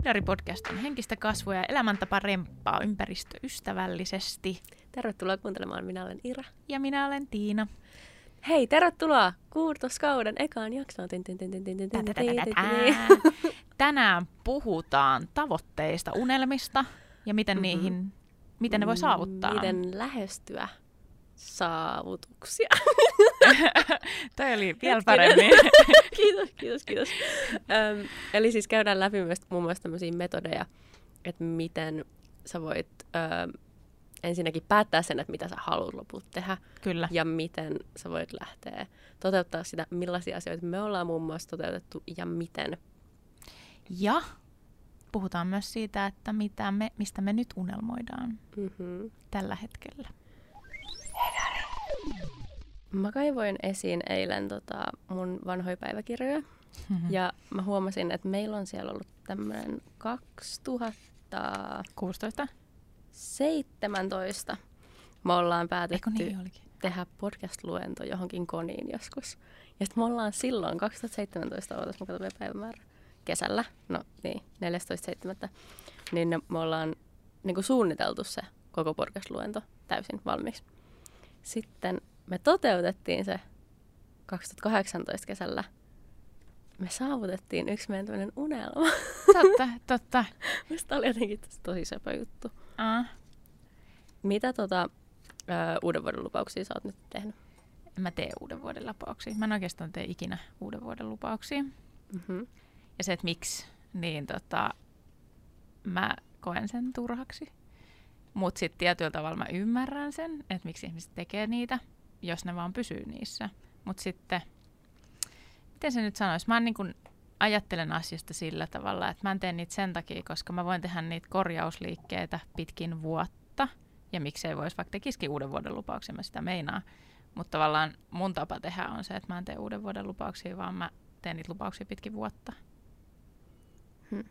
Pidari Podcast on henkistä kasvua ja elämäntapa remppaa ympäristöystävällisesti. Tervetuloa kuuntelemaan. Minä olen Ira. Ja minä olen Tiina. Hei, tervetuloa kuutoskauden ekaan jaksoon. Tänään puhutaan tavoitteista, unelmista ja miten, mm-hmm. niihin, miten ne voi saavuttaa. Miten lähestyä saavutuksia. Toi oli vielä paremmin. kiitos, kiitos, kiitos. Öm, eli siis käydään läpi myös muun muassa tämmöisiä metodeja, että miten sä voit öö, ensinnäkin päättää sen, että mitä sä haluat lopulta tehdä. Kyllä. Ja miten sä voit lähteä toteuttaa sitä, millaisia asioita me ollaan muun muassa toteutettu ja miten. Ja puhutaan myös siitä, että mitä me, mistä me nyt unelmoidaan mm-hmm. tällä hetkellä. Mä kaivoin esiin eilen tota, mun vanhoja päiväkirjoja. Mm-hmm. Ja mä huomasin, että meillä on siellä ollut tämmöinen 2016 17 me ollaan päätetty niin tehdä podcast-luento johonkin koniin joskus. Ja sitten me ollaan silloin, 2017, ootas mä katson päivämäärä, kesällä, no niin, 14.7. Niin me ollaan niin kuin suunniteltu se koko podcast-luento täysin valmiiksi. Sitten me toteutettiin se 2018 kesällä. Me saavutettiin yksi meidän unelma. Totta, totta. Mistä oli jotenkin tosi sepä juttu. Uh. Mitä tota, ää, uuden vuoden lupauksia sä oot nyt tehnyt? En mä tee uuden vuoden lupauksia. Mä en oikeastaan tee ikinä uuden vuoden lupauksia. Mm-hmm. Ja se, että miksi, niin tota, mä koen sen turhaksi. Mutta sitten tietyllä tavalla mä ymmärrän sen, että miksi ihmiset tekee niitä, jos ne vaan pysyy niissä. Mutta sitten, miten se nyt sanoisi, mä niin kun ajattelen asiasta sillä tavalla, että mä en tee niitä sen takia, koska mä voin tehdä niitä korjausliikkeitä pitkin vuotta. Ja miksei voisi vaikka tekisikin uuden vuoden lupauksia, mä sitä meinaa. Mutta tavallaan mun tapa tehdä on se, että mä en tee uuden vuoden lupauksia, vaan mä teen niitä lupauksia pitkin vuotta. Hmm.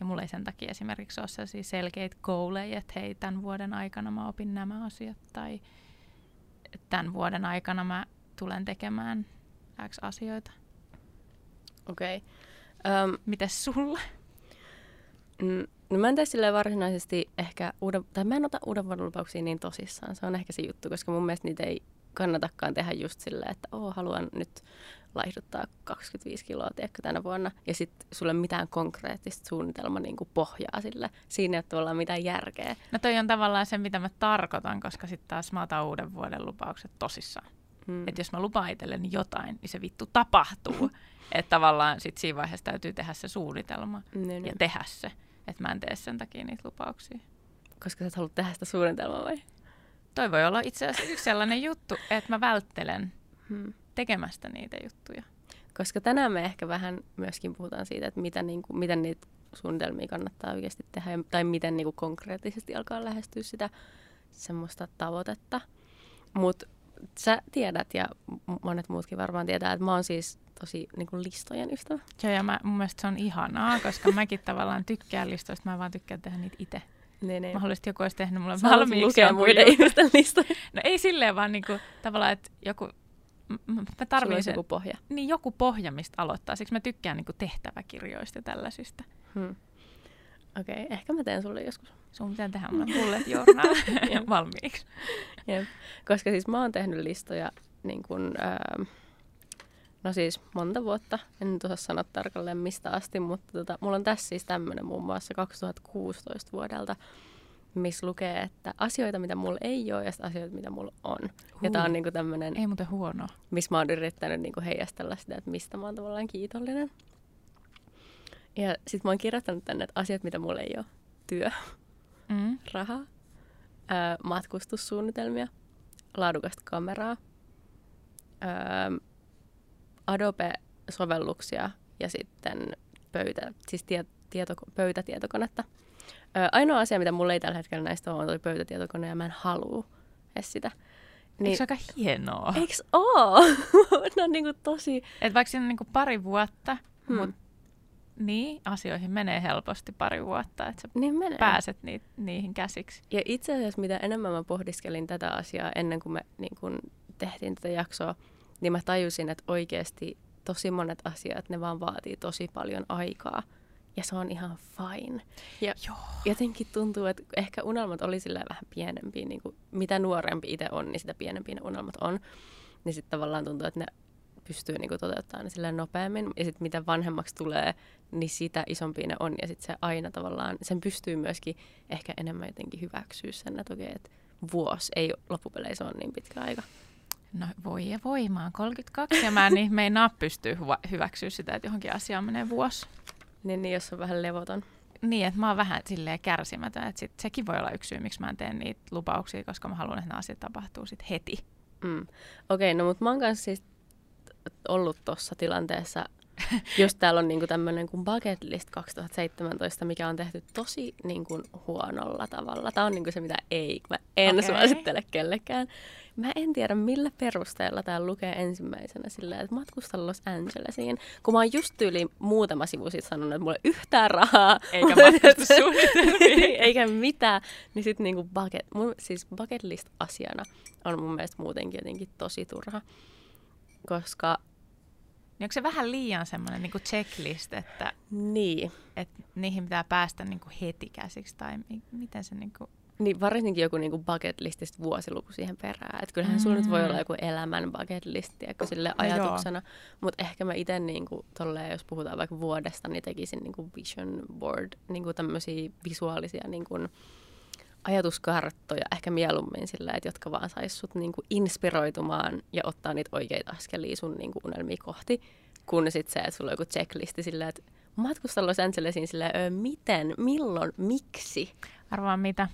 Ja mulla ei sen takia esimerkiksi ole sellaisia selkeitä goaleja, että hei, tämän vuoden aikana mä opin nämä asiat, tai tämän vuoden aikana mä tulen tekemään X asioita. Okei. Okay. Um, Mites sulla? Mm, no mä en tee silleen varsinaisesti ehkä, uuden, tai mä en ota uuden vuoden lupauksia niin tosissaan. Se on ehkä se juttu, koska mun mielestä niitä ei kannatakaan tehdä just silleen, että oh, haluan nyt laihduttaa 25 kiloa tiedätkö, tänä vuonna. Ja sitten sulle mitään konkreettista suunnitelma niin kuin pohjaa sille. Siinä ei ole tavallaan mitään järkeä. No toi on tavallaan se, mitä mä tarkoitan, koska sitten taas mä otan uuden vuoden lupaukset tosissaan. Hmm. Että jos mä lupaan itselleni jotain, niin se vittu tapahtuu. että tavallaan sit siinä vaiheessa täytyy tehdä se suunnitelma ne, ja tehdä se. Että mä en tee sen takia niitä lupauksia. Koska sä et halua tehdä sitä suunnitelmaa vai? Toi voi olla itse asiassa yksi sellainen juttu, että mä välttelen hmm. Tekemästä niitä juttuja. Koska tänään me ehkä vähän myöskin puhutaan siitä, että mitä, niin kuin, miten niitä suunnitelmia kannattaa oikeasti tehdä, tai miten niin kuin konkreettisesti alkaa lähestyä sitä semmoista tavoitetta. Mutta sä tiedät, ja monet muutkin varmaan tietää, että mä oon siis tosi niin kuin listojen ystävä. Joo, ja mä, mun mielestä se on ihanaa, koska mäkin tavallaan tykkään listoista, mä vaan tykkään tehdä niitä itse. Ne, ne. Mahdollisesti joku olisi tehnyt mulle Sä valmiiksi. lukea muiden ihmisten listoja. No ei silleen, vaan niinku, tavallaan, että joku... Mä tarvitsen sen, joku pohja. Niin, joku pohja, mistä aloittaa. Siksi mä tykkään niinku tehtäväkirjoista ja tällaisista. Hmm. Okei, okay, ehkä mä teen sulle joskus. Sun pitää tehdä mulle bullet journal valmiiksi. Jep. Koska siis mä oon tehnyt listoja niin kun, äh, no siis monta vuotta, en nyt osaa sanoa tarkalleen mistä asti, mutta tota, mulla on tässä siis tämmöinen muun muassa 2016 vuodelta, missä lukee, että asioita, mitä mulla ei ole ja asioita, mitä mulla on. Huh. Ja tää on niinku tämmöinen... Ei muuten huono. Missä mä oon yrittänyt niinku heijastella sitä, että mistä mä oon tavallaan kiitollinen. Ja sit mä oon kirjoittanut tänne, että asiat, mitä mulla ei ole. Työ, mm. raha, ää, matkustussuunnitelmia, laadukasta kameraa, ää, Adobe-sovelluksia ja sitten pöytä, siis tie, tieto, pöytätietokonetta. Ainoa asia, mitä mulla ei tällä hetkellä näistä ole, on toi pöytätietokone ja mä en halua edes sitä. Niin, Eikö se aika hienoa? Eiks oo? no niin kuin tosi... Et vaikka siinä on niin kuin pari vuotta, hmm. mutta niin, asioihin menee helposti pari vuotta, että sä niin menee. pääset ni- niihin käsiksi. Ja itse asiassa mitä enemmän mä pohdiskelin tätä asiaa ennen kuin me niin kun tehtiin tätä jaksoa, niin mä tajusin, että oikeasti tosi monet asiat, ne vaan vaatii tosi paljon aikaa ja se on ihan fine. Ja Joo. jotenkin tuntuu, että ehkä unelmat oli sillä vähän pienempiä, niin kuin, mitä nuorempi itse on, niin sitä pienempiä ne unelmat on. Niin sitten tavallaan tuntuu, että ne pystyy niin kuin, toteuttamaan ne silleen nopeammin. Ja sitten mitä vanhemmaksi tulee, niin sitä isompia ne on. Ja sitten se aina tavallaan, sen pystyy myöskin ehkä enemmän jotenkin hyväksyä sen, että okei, että vuosi ei loppupeleissä ole niin pitkä aika. No voi ja voi, mä oon 32 ja mä en niin meinaa pystyä hyva- hyväksyä sitä, että johonkin asiaan menee vuosi. Niin, niin jos on vähän levoton. Niin, että mä oon vähän silleen kärsimätön, että sit sekin voi olla yksi syy, miksi mä en tee niitä lupauksia, koska mä haluan, että nämä asiat tapahtuu sit heti. Mm. Okei, no mutta mä oon kanssa siis ollut tuossa tilanteessa, jos täällä on niinku tämmöinen kuin Bucket List 2017, mikä on tehty tosi niinku huonolla tavalla. Tämä on niinku se, mitä ei, mä en okay. suosittele kellekään. Mä en tiedä, millä perusteella täällä lukee ensimmäisenä silleen, että matkusta Los Angelesiin. Kun mä oon just tyyli muutama sivu sitten sanonut, että mulla ei ole yhtään rahaa. Eikä matkustussuunnitelmia. Eikä mitään. Niin sitten niinku bucket, mun, siis bucket list asiana on mun mielestä muutenkin jotenkin tosi turha. Koska Niin onko se vähän liian semmoinen niin checklist, että, niin, että niihin pitää päästä niin kuin heti käsiksi, tai mi- miten se niin kuin... niin varsinkin joku niinku bucket lististä vuosiluku siihen perään. Että kyllähän mm. sulla nyt voi Mm. olla joku elämän bucket list, tiedätkö, sille ajatuksena. Mutta ehkä mä itse, niinku, tolleen, jos puhutaan vaikka vuodesta, niin tekisin niinku vision board, niinku tämmöisiä visuaalisia niinku, ajatuskarttoja, ehkä mieluummin sillä, että jotka vaan sais sut niinku inspiroitumaan ja ottaa niitä oikeita askelia sun niinku unelmia kohti, kun sitten se, että sulla on joku checklisti sillä, että matkusta Los Angelesiin sillä, öö, miten, milloin, miksi. Arvaa mitä?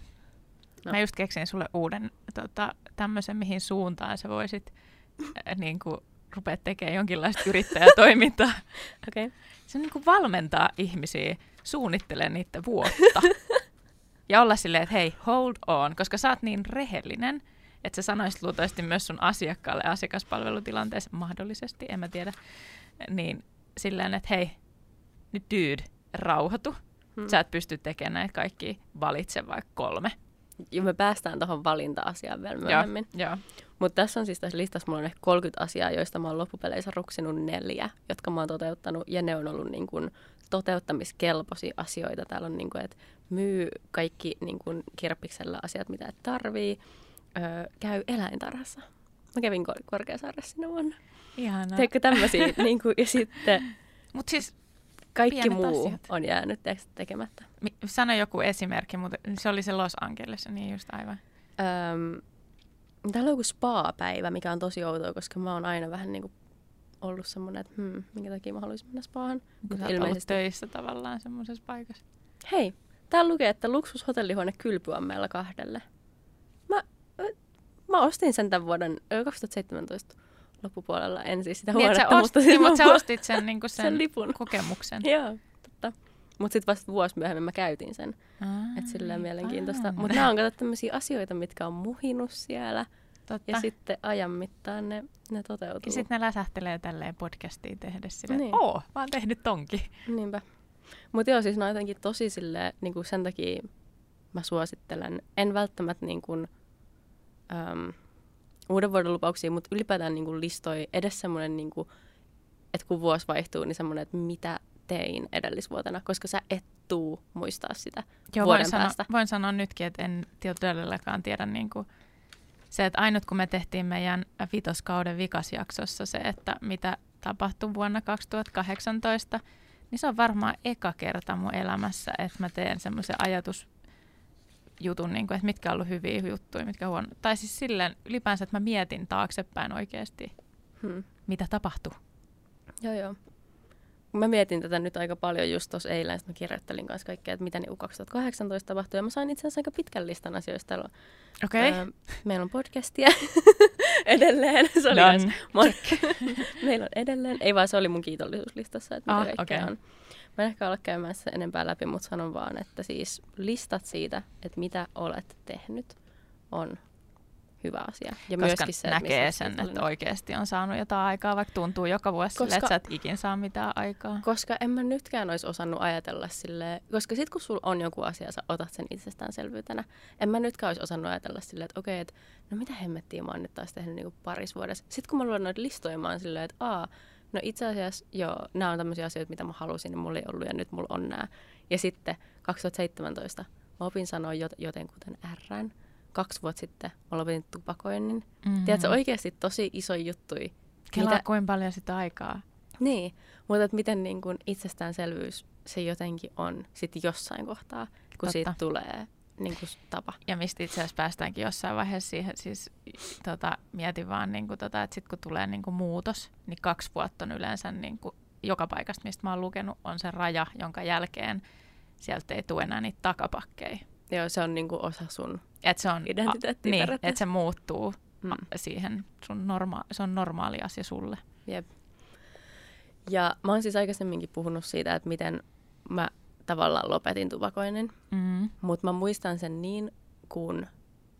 No. Mä just keksin sulle uuden tota, tämmöisen, mihin suuntaan sä voisit äh, niin kuin, rupea tekemään jonkinlaista yrittäjätoimintaa. Okei. Okay. Se on niin kuin valmentaa ihmisiä suunnittelemaan niitä vuotta. ja olla silleen, että hei, hold on, koska sä oot niin rehellinen, että sä sanoisit luultavasti myös sun asiakkaalle asiakaspalvelutilanteessa mahdollisesti, en mä tiedä, niin silleen, että hei, nyt dude, rauhoitu. Hmm. Sä et pysty tekemään näitä kaikki, valitse vaikka kolme. Ja me päästään tuohon valinta-asiaan vielä myöhemmin. Joo. Mutta tässä on siis tässä listassa, mulla on ehkä 30 asiaa, joista mä oon loppupeleissä ruksinut neljä, jotka mä oon toteuttanut. Ja ne on ollut niin kuin toteuttamiskelpoisia asioita. Täällä on niin kuin, että myy kaikki niin kuin kirppiksellä asiat, mitä et tarvii. Öö, käy eläintarhassa. Mä kävin Kor- Korkeasaaressa sinä vuonna. Ihanaa. Teekö tämmöisiä? niin kuin, ja sitten Mutta siis kaikki Pienet muu asiat. on jäänyt tekemättä. sano joku esimerkki, mutta se oli se Los Angeles, niin just aivan. Öm, täällä on joku spa-päivä, mikä on tosi outoa, koska mä oon aina vähän niinku ollut semmoinen, että hmm, minkä takia mä haluaisin mennä spaahan. Kun sä oot ollut töissä tavallaan semmoisessa paikassa. Hei, täällä lukee, että luksushotellihuone kylpyammeella kahdelle. Mä, mä ostin sen tämän vuoden ö, 2017 loppupuolella. En siis sitä Niin, huonetta, sä, mutta, siis niin, mutta sä ostit sen, niin sen, sen lipun. kokemuksen. Joo, totta. Mutta sitten vasta vuosi myöhemmin mä käytin sen. Että silleen mielenkiintoista. Mutta nämä on kato tämmöisiä asioita, mitkä on muhinut siellä. Totta. Ja sitten ajan mittaan ne, ne toteutuu. Ja sitten ne läsähtelee tälleen podcastiin tehdessä silleen, Niin. oo, mä oon tehnyt tonkin. Niinpä. Mutta joo, siis ne on jotenkin tosi sille, niin kuin sen takia mä suosittelen, en välttämättä niin kuin, äm, uuden vuoden lupauksia, mutta ylipäätään niin kuin listoi edes semmoinen, niin kuin, että kun vuosi vaihtuu, niin semmoinen, että mitä tein edellisvuotena, koska sä et tuu muistaa sitä Joo, vuoden voin sanoa, päästä. voin sanoa nytkin, että en todellakaan tiedä niin kuin se, että ainut kun me tehtiin meidän vitoskauden vikasjaksossa se, että mitä tapahtui vuonna 2018, niin se on varmaan eka kerta mun elämässä, että mä teen semmoisen ajatusjutun, niin kuin, että mitkä on ollut hyviä juttuja, mitkä huono. Tai siis silleen ylipäänsä, että mä mietin taaksepäin oikeasti, Hmm. mitä tapahtui. Joo, joo. Mä mietin tätä nyt aika paljon just tuossa eilen, mä kirjoittelin kanssa kaikkea, että mitä niin 2018 tapahtui. Ja mä sain itse asiassa aika pitkän listan asioista. Okei. Okay. Öö, meillä on podcastia edelleen. Se oli kans mon- meillä on edelleen. Ei vaan se oli mun kiitollisuuslistassa, että mitä Ah, kaikkea okei. on. Mä en ehkä olla käymään sitä enempää läpi, mutta sanon vaan, että siis listat siitä, että mitä olet tehnyt, on hyvä asia. Ja Koska myöskin se, näkee sen, että oikeasti on saanut jotain aikaa, vaikka tuntuu joka vuosi Koska- sille, että sä et ikin saa mitään aikaa. Koska en mä nytkään olisi osannut ajatella silleen, koska sit kun sulla on joku asia, sä otat sen itsestäänselvyytenä. En mä nytkään olisi osannut ajatella silleen, että okei, että no mitä hemmettiä mä oon nyt taas tehnyt niinku paris vuodessa. Sitten kun mä luon noita listoja, mä oon silleen, että aa, no itse asiassa joo, nämä on tämmöisiä asioita, mitä mä halusin ja mulla ei ollut ja nyt mulla on nämä. Ja sitten 2017 mä opin sanoa jot- jotenkuten Rn. Kaksi vuotta sitten mä lopetin tupakoinnin. Mm-hmm. Tiedätkö, oikeasti tosi iso juttu. Kelaa mitä... kuinka paljon sitä aikaa. Niin, mutta että miten niin kuin itsestäänselvyys se jotenkin on sitten jossain kohtaa, kun Totta. siitä tulee niin kuin tapa. Ja mistä itse asiassa päästäänkin jossain vaiheessa siihen, siis tota, mietin vaan, niin kuin, tota, että sitten kun tulee niin kuin muutos, niin kaksi vuotta on yleensä niin kuin, joka paikasta, mistä mä oon lukenut, on se raja, jonka jälkeen sieltä ei tule enää niitä takapakkeja. Joo, se on niin kuin osa sun et se on, identiteettiä. Niin, että se muuttuu mm. siihen, sun norma- se on normaali asia sulle. Jep. Ja mä oon siis aikaisemminkin puhunut siitä, että miten mä tavallaan lopetin tupakoinnin. Mm. Mutta mä muistan sen niin kuin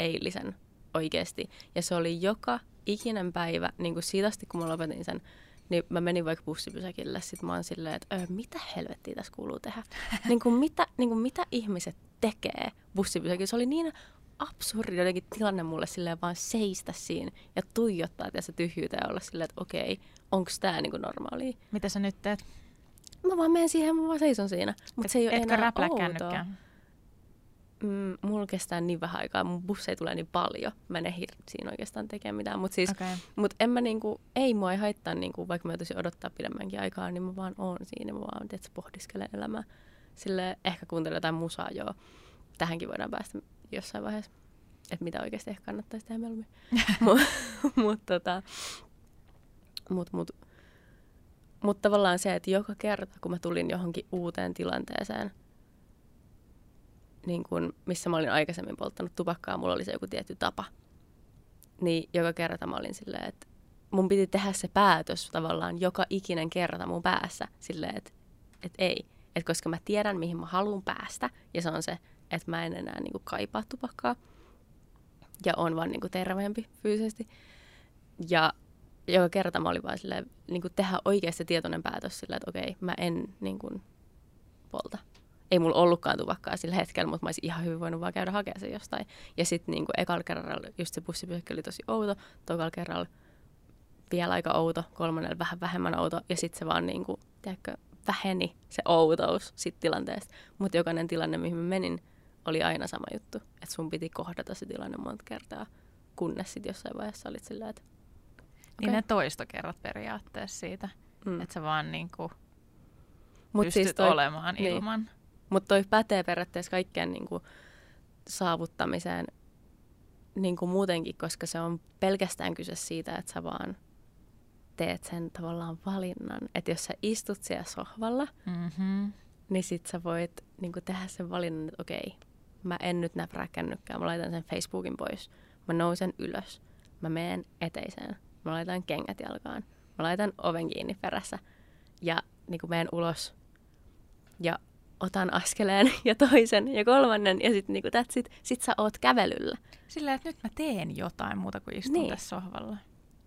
eilisen oikeasti. Ja se oli joka ikinen päivä, niin kuin siitä asti kun mä lopetin sen, niin mä menin vaikka bussipysäkille, sit mä oon silleen, että mitä helvettiä tässä kuuluu tehdä? niin kuin mitä, niin kuin mitä ihmiset tekee bussipysäkillä? Se oli niin absurdi jotenkin tilanne mulle silleen vaan seistä siinä ja tuijottaa tässä tyhjyyttä ja olla silleen, että okei, onko tämä niinku normaalia? Mitä sä nyt teet? Mä vaan menen siihen, mä vaan seison siinä. Mutta se ei ole Etkö enää outoa. Mm, mulla kestää niin vähän aikaa, mun busseja tulee niin paljon. Mä en ehdi siinä oikeastaan tekemään mitään. Mutta siis, okay. mut en mä niinku, ei mua ei haittaa, niinku, vaikka mä joutuisin odottaa pidemmänkin aikaa, niin mä vaan oon siinä. Mä vaan, että pohdiskelen elämää. Sille ehkä kuuntelen jotain musaa, joo. Tähänkin voidaan päästä jossain vaiheessa. Että mitä oikeasti ehkä kannattaisi tehdä mieluummin. Mutta mut, tota, mut, mut, mutta tavallaan se, että joka kerta, kun mä tulin johonkin uuteen tilanteeseen, niin kun, missä mä olin aikaisemmin polttanut tupakkaa, mulla oli se joku tietty tapa, niin joka kerta mä olin silleen, että mun piti tehdä se päätös tavallaan joka ikinen kerta mun päässä silleen, että, että ei. Että koska mä tiedän, mihin mä haluan päästä, ja se on se, että mä en enää niin kuin, kaipaa tupakkaa, ja on vaan niin kuin, terveempi fyysisesti. Ja joka kerta mä olin vaan silleen, niin kuin tehdä oikeasti tietoinen päätös sillä, että okei, mä en niin kuin, polta. Ei mulla ollutkaan tupakkaa sillä hetkellä, mutta mä olisin ihan hyvin voinut vaan käydä hakemaan sen jostain. Ja sitten niin ekalla kerralla just se bussipysäkki oli tosi outo, tokalla kerralla vielä aika outo, kolmannella vähän vähemmän outo, ja sitten se vaan niin kuin, tiedätkö, väheni se outous siitä tilanteesta. Mutta jokainen tilanne, mihin mä menin, oli aina sama juttu. Että sun piti kohdata se tilanne monta kertaa, kunnes sitten jossain vaiheessa olit silleen, että niin ne toistokerrat periaatteessa siitä, mm. että sä vaan niinku Mut pystyt siis toi, olemaan niin. ilman. Mutta toi pätee periaatteessa kaikkeen niinku saavuttamiseen niinku muutenkin, koska se on pelkästään kyse siitä, että sä vaan teet sen tavallaan valinnan. Että jos sä istut siellä sohvalla, mm-hmm. niin sit sä voit niinku tehdä sen valinnan, että okei, mä en nyt näprää kännykkää, mä laitan sen Facebookin pois. Mä nousen ylös, mä menen eteiseen, Mä laitan kengät jalkaan. Mä laitan oven kiinni perässä ja niin kuin menen ulos ja otan askeleen ja toisen ja kolmannen ja sitten niin that's it. Sit sä oot kävelyllä. Sillä että nyt mä teen jotain muuta kuin istun niin. tässä sohvalla.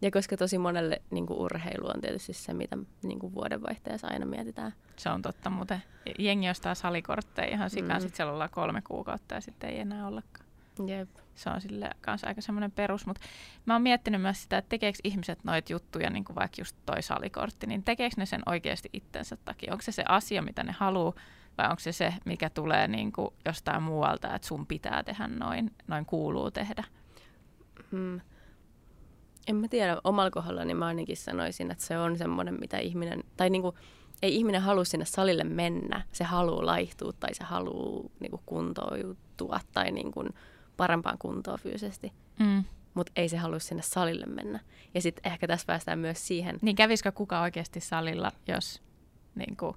Ja koska tosi monelle niin kuin urheilu on tietysti se, mitä niin kuin vuodenvaihteessa aina mietitään. Se on totta, mutta jengi ostaa salikortteja ihan sikaan, mm. sitten siellä ollaan kolme kuukautta ja sitten ei enää ollakaan. Jep. Se on sille kanssa aika semmoinen perus, mutta mä oon miettinyt myös sitä, että tekeekö ihmiset noita juttuja, niin kuin vaikka just toi salikortti, niin tekeekö ne sen oikeasti itsensä takia? Onko se se asia, mitä ne haluaa, vai onko se se, mikä tulee niin kuin jostain muualta, että sun pitää tehdä noin, noin kuuluu tehdä? Hmm. En mä tiedä, omalla kohdalla niin mä ainakin sanoisin, että se on semmoinen, mitä ihminen, tai niin kuin, ei ihminen halua sinne salille mennä, se haluaa laihtua tai se haluaa niin kuin kuntoutua tai niin kuin, parempaan kuntoon fyysisesti. Mm. Mutta ei se halua sinne salille mennä. Ja sitten ehkä tässä päästään myös siihen. Niin kävisikö kuka oikeasti salilla, jos niin kuin,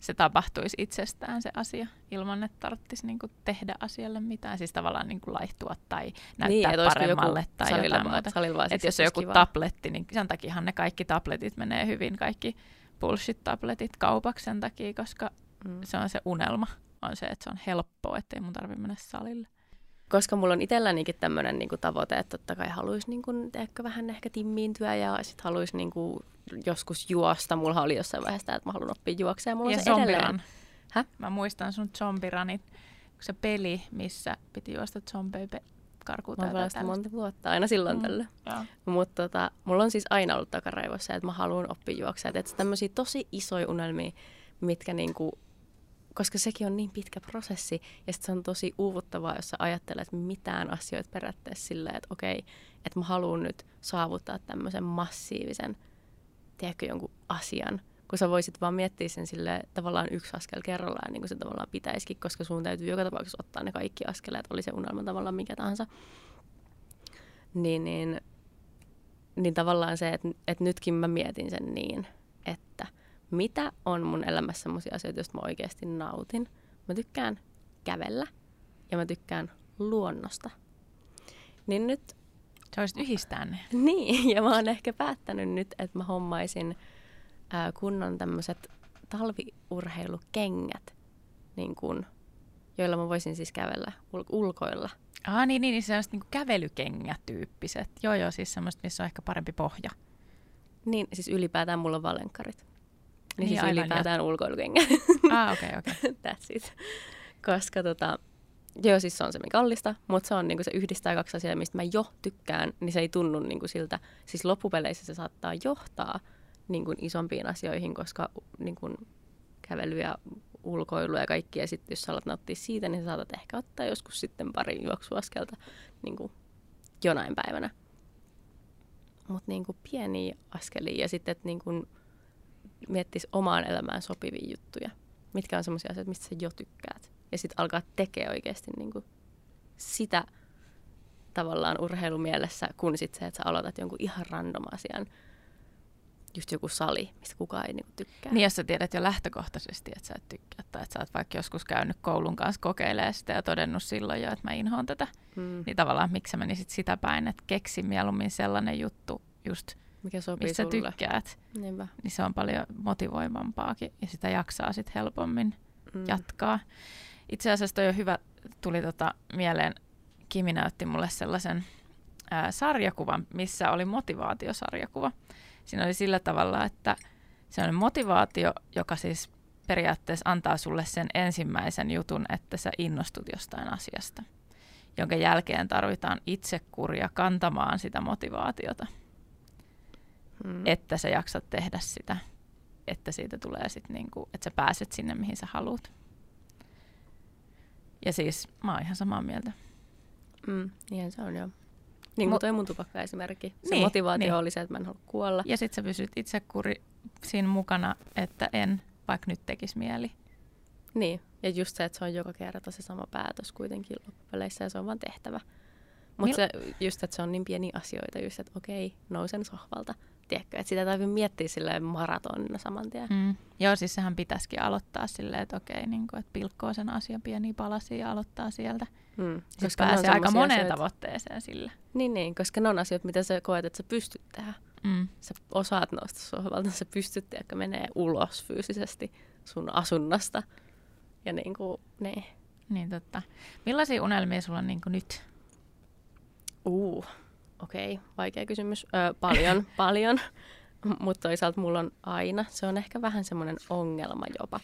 se tapahtuisi itsestään se asia, ilman että tarvitsisi niin kuin, tehdä asialle mitään. Siis tavallaan niin kuin, laihtua tai näyttää niin, paremmalle tai salilla jotain muuta. Että jos on joku kiva. tabletti, niin sen takiahan ne kaikki tabletit menee hyvin, kaikki bullshit-tabletit kaupaksi sen takia, koska mm. se on se unelma. On se, että se on helppoa, ettei mun tarvitse mennä salille. Koska mulla on itsellänikin tämmöinen niin tavoite, että totta kai haluaisi niin kuin, ehkä vähän ehkä timmiintyä ja sitten haluaisi niin kuin, joskus juosta. Mulla oli jossain vaiheessa että mä haluan oppia juoksemaan. Mulla ja on se edelleen. Hä? Mä muistan sun zombiranit, se peli, missä piti juosta zombeja karkuun Mä oon monta vuotta, aina silloin Mm. tällöin. Joo. Mutta tota, mulla on siis aina ollut takaraivossa, että mä haluan oppia juoksemaan. Että tämmöisiä tosi isoja unelmia, mitkä niinku, koska sekin on niin pitkä prosessi, ja se on tosi uuvuttavaa, jos sä ajattelet mitään asioita periaatteessa silleen, että okei, että mä haluan nyt saavuttaa tämmöisen massiivisen, tiedätkö, jonkun asian, kun sä voisit vaan miettiä sen sille tavallaan yksi askel kerrallaan, niin kuin se tavallaan pitäisikin, koska sun täytyy joka tapauksessa ottaa ne kaikki askeleet, oli se unelma tavallaan mikä tahansa. Niin, niin, niin tavallaan se, että, että nytkin mä mietin sen niin, että mitä on mun elämässä sellaisia asioita, joista mä oikeasti nautin. Mä tykkään kävellä ja mä tykkään luonnosta. Niin nyt Sä voisit yhdistää ne. niin, ja mä oon ehkä päättänyt nyt, että mä hommaisin ää, kunnon tämmöiset talviurheilukengät, niin kun, joilla mä voisin siis kävellä ul- ulkoilla. Ah, niin, niin, niin sellaiset niin kävelykengätyyppiset. Joo, joo, siis semmoista, missä on ehkä parempi pohja. Niin, siis ylipäätään mulla on valenkkarit. Niin, Niin, siis aivan, ylipäätään ulkoilukengät. Ah, okei, okay, okei. Okay. That's it. Koska tota, joo, siis se on se kallista, mutta se on niinku se yhdistää kaksi asiaa, mistä mä jo tykkään, niin se ei tunnu niinku siltä. Siis loppupeleissä se saattaa johtaa niinku isompiin asioihin, koska niinku kävely ja ulkoilu ja kaikki, ja sitten jos sä alat nauttia siitä, niin sä saatat ehkä ottaa joskus sitten pari juoksuaskelta niinku jonain päivänä. Mutta niinku pieniä askelia ja sitten, että niinku miettisi omaan elämään sopivia juttuja. Mitkä on sellaisia asioita, mistä sä jo tykkäät. Ja sitten alkaa tekemään oikeasti niinku sitä tavallaan urheilumielessä, kun sit se, että sä aloitat jonkun ihan random asian. Just joku sali, mistä kukaan ei niinku tykkää. Niin, jos sä tiedät jo lähtökohtaisesti, että sä et tykkää, tai että sä oot vaikka joskus käynyt koulun kanssa kokeilemaan sitä ja todennut silloin jo, että mä inhoan tätä, Mm. niin tavallaan miksi sä menisit sitä päin, että keksi mieluummin sellainen juttu, just Mikä sopii mistä sulle. tykkäät, Niinpä. niin se on paljon motivoivampaakin ja sitä jaksaa sitten helpommin Mm. jatkaa. Itse asiassa toi on hyvä, tuli tota mieleen, Kimi näytti mulle sellaisen ää, sarjakuvan, missä oli motivaatiosarjakuva. Siinä oli sillä tavalla, että se on motivaatio, joka siis periaatteessa antaa sulle sen ensimmäisen jutun, että sä innostut jostain asiasta, jonka jälkeen tarvitaan itsekuria kantamaan sitä motivaatiota, Mm. että sä jaksat tehdä sitä, että siitä tulee sit niinku, että sä pääset sinne, mihin sä haluat. Ja siis mä oon ihan samaa mieltä. Mm. Niinhän se on joo. Niin kuin toi mun tupakka-esimerkki. Se Niin, motivaatio niin. oli se, että mä en halua kuolla. Ja sit sä pysyt itse kuri siinä mukana, että en, vaikka nyt tekisi mieli. Niin, ja just se, että se on joka kerta se sama päätös kuitenkin loppupeleissä ja se on vaan tehtävä. Mutta se just, että se on niin pieniä asioita, just, että okei, nousen sohvalta. Tiedätkö, että sitä täytyy miettiä silleen maratonina saman tien. Mm. Joo, siis sehän pitäisikin aloittaa silleen, että okei, niin kuin, että pilkkoo sen asian pieniä palasia ja aloittaa sieltä. Mm. Sitten on pääsee aika moneen asioita- tavoitteeseen sillä. Niin, niin, koska ne on asioita, mitä sä koet, että sä pystyt tehdä. Mm. Sä osaat nousta sohvalta, sä pystyt, tiedätkö, menee ulos fyysisesti sun asunnosta. Ja niin kuin, niin. Niin totta. Millaisia unelmia sulla on niin kuin nyt? Uu, okei, okay, vaikea kysymys. Ö, paljon, paljon. Mutta toisaalta mulla on aina, se on ehkä vähän semmoinen ongelma jopa.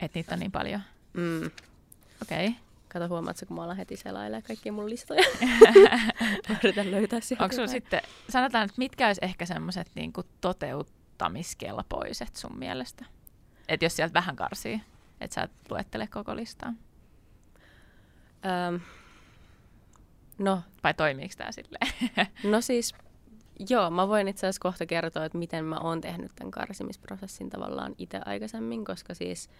Että niitä on niin paljon. Mm. Okei. Okay. Kato, huomaatko, kun mä alan heti selailemaan kaikkia mun listoja. Mä yritän löytää sieltä Onko sulla sitten, sanotaan, että mitkä olisi ehkä semmoiset niin toteuttamiskelpoiset sun mielestä? Että jos sieltä vähän karsii, että sä et luettele koko listaa. Öm, no, Vai toimiiko tämä silleen? no siis, joo, mä voin itse asiassa kohta kertoa, että miten mä oon tehnyt tämän karsimisprosessin tavallaan itse aikaisemmin, koska siis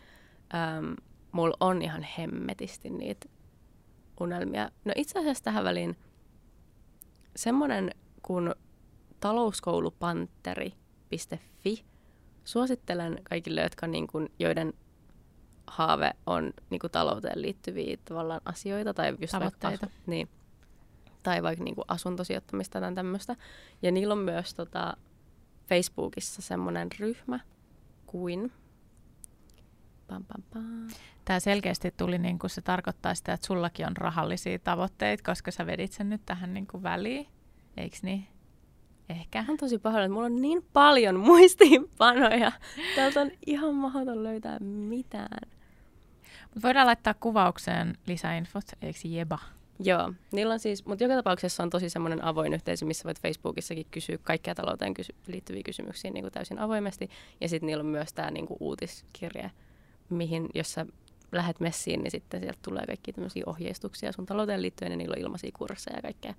äm, mulla on ihan hemmetisti niitä unelmia. No itse asiassa tähän väliin semmoinen kuin talouskoulupanteri.fi. Suosittelen kaikille, jotka niin kuin, joiden haave on niin kuin talouteen liittyviä tavallaan asioita tai just vaikka Tavoitteita. asu- niin, tai vaikka niin kuin asuntosijoittamista tai tämmöistä. Ja niillä on myös tota, Facebookissa semmoinen ryhmä kuin pam, pam, pam. Tämä selkeästi tuli, niin kuin se tarkoittaa sitä, että sullakin on rahallisia tavoitteita, koska sä vedit sen nyt tähän niin kuin väliin. Eikö niin? Ehkä. Oon tosi pahoillani, että mulla on niin paljon muistiinpanoja. Täältä on ihan mahdoton löytää mitään. Mut voidaan laittaa kuvaukseen lisäinfot, eikö jeba? Joo, niillä on siis, mutta joka tapauksessa on tosi semmoinen avoin yhteisö, missä voit Facebookissakin kysyä kaikkia talouteen kysy- liittyviä kysymyksiä niin kuin täysin avoimesti. Ja sitten niillä on myös tämä niin kuin uutiskirje, mihin, jos sä lähet messiin, niin sitten sieltä tulee kaikki tämmöisiä ohjeistuksia sun talouteen liittyen, ja niillä on ilmaisia kursseja ja kaikkea.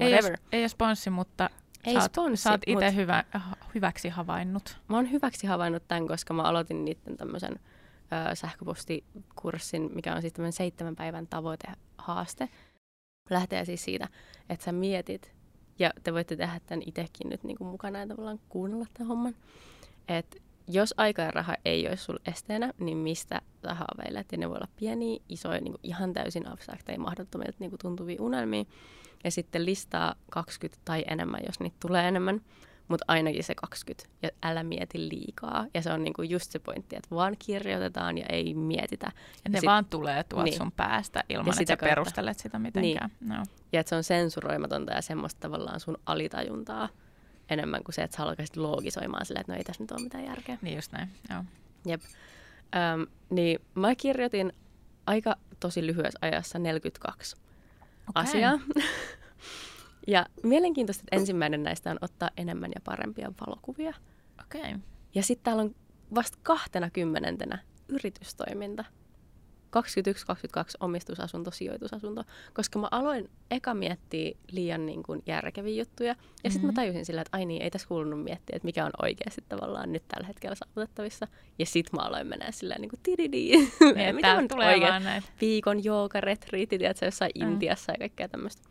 Ei Whatever. ole, ei ole sponssi, mutta Ei sä oot, sponssi, sä oot itse mut- hyvä, hyväksi havainnut. Mä oon hyväksi havainnut tämän, koska mä aloitin niiden tämmöisen sähköpostikurssin, mikä on siis tämmöinen seitsemän päivän tavoitehaaste. Lähtee siis siitä, että sä mietit, ja te voitte tehdä tämän itsekin nyt niin kuin mukana ja tavallaan kuunnella tämän homman, että jos aika ja raha ei olisi sulla esteenä, niin mistä sä haaveilet? Ja ne voi olla pieniä, isoja, niin kuin ihan täysin abstrakteja, mahdottomilta niin kuin tuntuvia unelmia. Ja sitten listaa 20 tai enemmän, jos niitä tulee enemmän mutta ainakin se 20. Ja älä mieti liikaa. Ja se on niinku just se pointti, että vaan kirjoitetaan ja ei mietitä. Ja ne sit- vaan tulee tuolta niin. sun päästä ilman, että sä kautta- perustelet sitä mitenkään. Niin. No. Ja että se on sensuroimatonta ja semmoista tavallaan sun alitajuntaa enemmän kuin se, että sä alkaisit loogisoimaan silleen, että no ei tässä nyt ole mitään järkeä. Niin just näin, joo. Jep. Öm, niin mä kirjoitin aika tosi lyhyessä ajassa 42 Okei. asiaa. ja mielenkiintoista, että ensimmäinen näistä on ottaa enemmän ja parempia valokuvia. Okei. Okay. Ja sitten täällä on vasta kahtena kymmenentenä yritystoiminta. 21-22 omistusasunto, sijoitusasunto. Koska mä aloin eka miettiä liian niin kuin järkeviä juttuja. Ja sitten Mhm. mä tajusin sillä, että ai niin, ei tässä kuulunut miettiä, että mikä on oikeasti tavallaan nyt tällä hetkellä saavutettavissa. Ja sitten mä aloin mennä silleen niin kuin tididi. Niin, Mitä nyt tulee oikein? Viikon joogaretriitit, tiedätkö, jossain Mm. Intiassa ja kaikkea tämmöistä.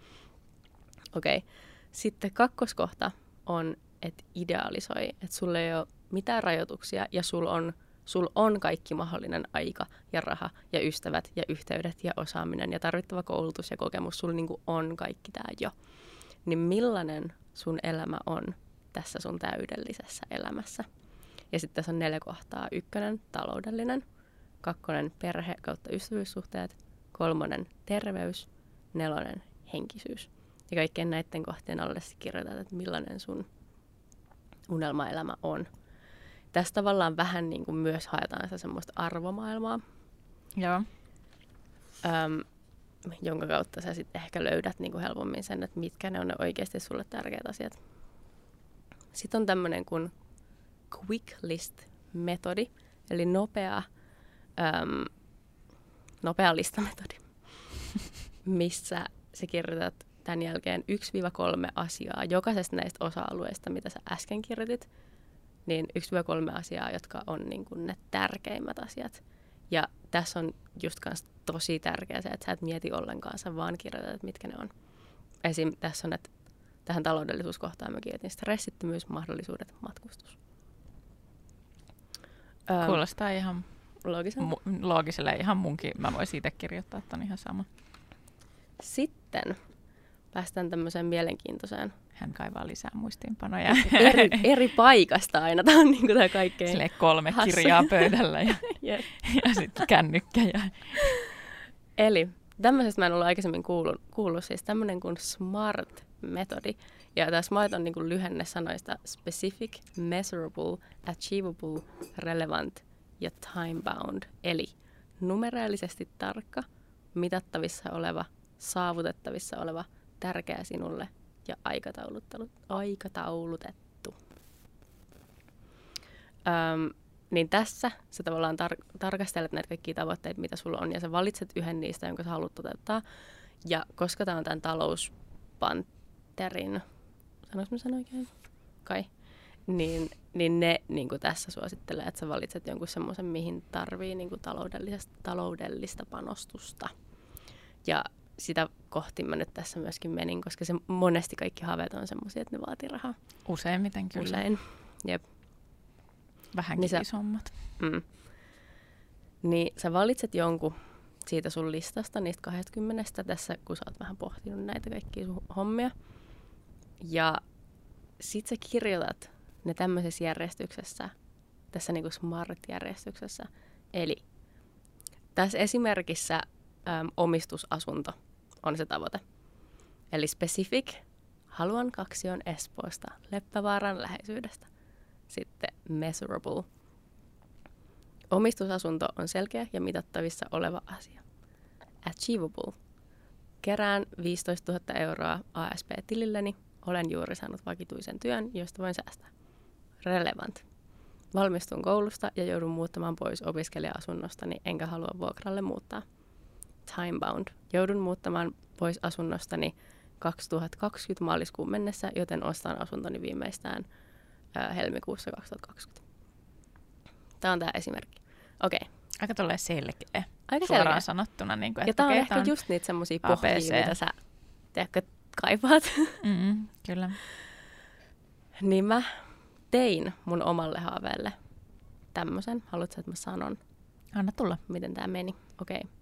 Okei. Okay. Sitten kakkoskohta on, että idealisoi, että sulla ei ole mitään rajoituksia ja sul on, sul on kaikki mahdollinen aika ja raha ja ystävät ja yhteydet ja osaaminen ja tarvittava koulutus ja kokemus. Sulla niinku on kaikki tämä jo. Niin millainen sun elämä on tässä sun täydellisessä elämässä? Ja sitten tässä on neljä kohtaa. Ykkönen, taloudellinen. Kakkonen, perhe kautta ystävyyssuhteet. Kolmonen, terveys. Nelonen, henkisyys. Ja kaikkien näiden kohtien alle kirjoitat, että millainen sun unelmaelämä on. Tässä tavallaan vähän niin kuin myös haetaan sitä semmoista arvomaailmaa, Joo. äm, jonka kautta sä sitten ehkä löydät niin kuin helpommin sen, että mitkä ne on ne oikeasti sulle tärkeät asiat. Sitten on tämmöinen kuin quick list metodi, eli nopea, äm, nopea listametodi, missä sä kirjoitat tämän jälkeen 1-3 asiaa jokaisesta näistä osa-alueista, mitä sä äsken kirjoitit, niin 1-3 asiaa, jotka on niin kuin ne tärkeimmät asiat. Ja tässä on just kans tosi tärkeää se, että sä et mieti ollenkaan, sä vaan kirjoitat, että mitkä ne on. Esim. tässä on, että tähän taloudellisuuskohtaan mä kirjoitin stressittömyys, mahdollisuudet, matkustus. Öm, Kuulostaa ihan Loogisen. mu- loogiselle ihan munkin. Mä voisin itse kirjoittaa ton ihan sama. Sitten päästään tämmöiseen mielenkiintoiseen Hän kaivaa lisää muistiinpanoja. eri, eri paikasta aina. Tämä on niin tämä kaikkein. Silleen kolme Hassu. kirjaa pöydällä ja, Jep. ja sitten kännykkä. Ja... Eli tämmöisestä mä en ollut aikaisemmin kuullut, kuullut siis tämmöinen kuin SMART-metodi. Ja tämä SMART on niin kuin lyhenne sanoista specific, measurable, achievable, relevant ja time bound. Eli numeraalisesti tarkka, mitattavissa oleva, saavutettavissa oleva, tärkeä sinulle ja aikataulutettu. Öm, niin tässä sä tavallaan tar- tarkastelet näitä kaikkia tavoitteita, mitä sulla on, ja sä valitset yhden niistä, jonka sä haluat toteuttaa. Ja koska tämä on tämän talouspanterin, sanois mä sen oikein? Kai. Niin, niin ne niin tässä suosittelee, että sä valitset jonkun semmoisen, mihin tarvii niin taloudellista, taloudellista panostusta. Ja sitä kohti mä nyt tässä myöskin menin, koska se monesti kaikki haaveet on semmoisia, että ne vaatii rahaa. Useimmiten kyllä. Usein. Jep. Vähänkin Niin sä- isommat. Mm. Niin sä valitset jonkun siitä sun listasta, niistä 20 tässä, kun sä oot vähän pohtinut näitä kaikkia sun hommia. Ja sit sä kirjoitat ne tämmöisessä järjestyksessä, tässä niinku smart-järjestyksessä. Eli tässä esimerkissä äm, omistusasunto on se tavoite. Eli specific, haluan kaksion Espoosta, Leppävaaran läheisyydestä. Sitten measurable, Omistusasunto on selkeä ja mitattavissa oleva asia. Achievable. kerään 15 000 euroa ASP-tililleni. Olen juuri saanut vakituisen työn, josta voin säästää. Relevant. Valmistun koulusta ja joudun muuttamaan pois opiskelija-asunnostani, enkä halua vuokralle muuttaa. Timebound. Joudun muuttamaan pois asunnostani 2020 maaliskuun mennessä, joten ostan asuntoni viimeistään ää, helmikuussa 2020. Tämä on tämä esimerkki. Okei. Okay. Aika tulee selkeä. Aika suoraan selkeä. sanottuna. Niin kuin, Ja että tämä on ehkä tää just niitä semmoisia pohjia, mitä sä tiedätkö, kaipaat. Mm, kyllä. niin mä tein mun omalle haaveelle tämmöisen. Haluatko, että mä sanon, Anna tulla. miten tämä meni? Okei. Okay.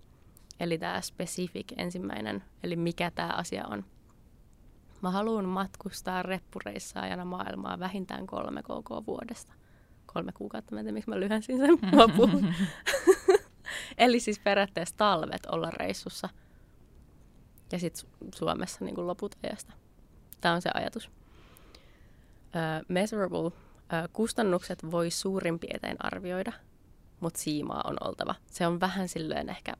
Eli tämä specific ensimmäinen, eli mikä tämä asia on. Mä haluan matkustaa reppureissaajana maailmaa vähintään kolme kk vuodesta. Kolme kuukautta, mä en tiedä, miksi mä lyhensin sen lopun. Eli siis periaatteessa talvet olla reissussa ja sitten Suomessa niin kuin loput ajasta. Tämä on se ajatus. Uh, measurable. Uh, kustannukset voi suurin piirtein arvioida, mutta siimaa on oltava. Se on vähän silleen ehkä,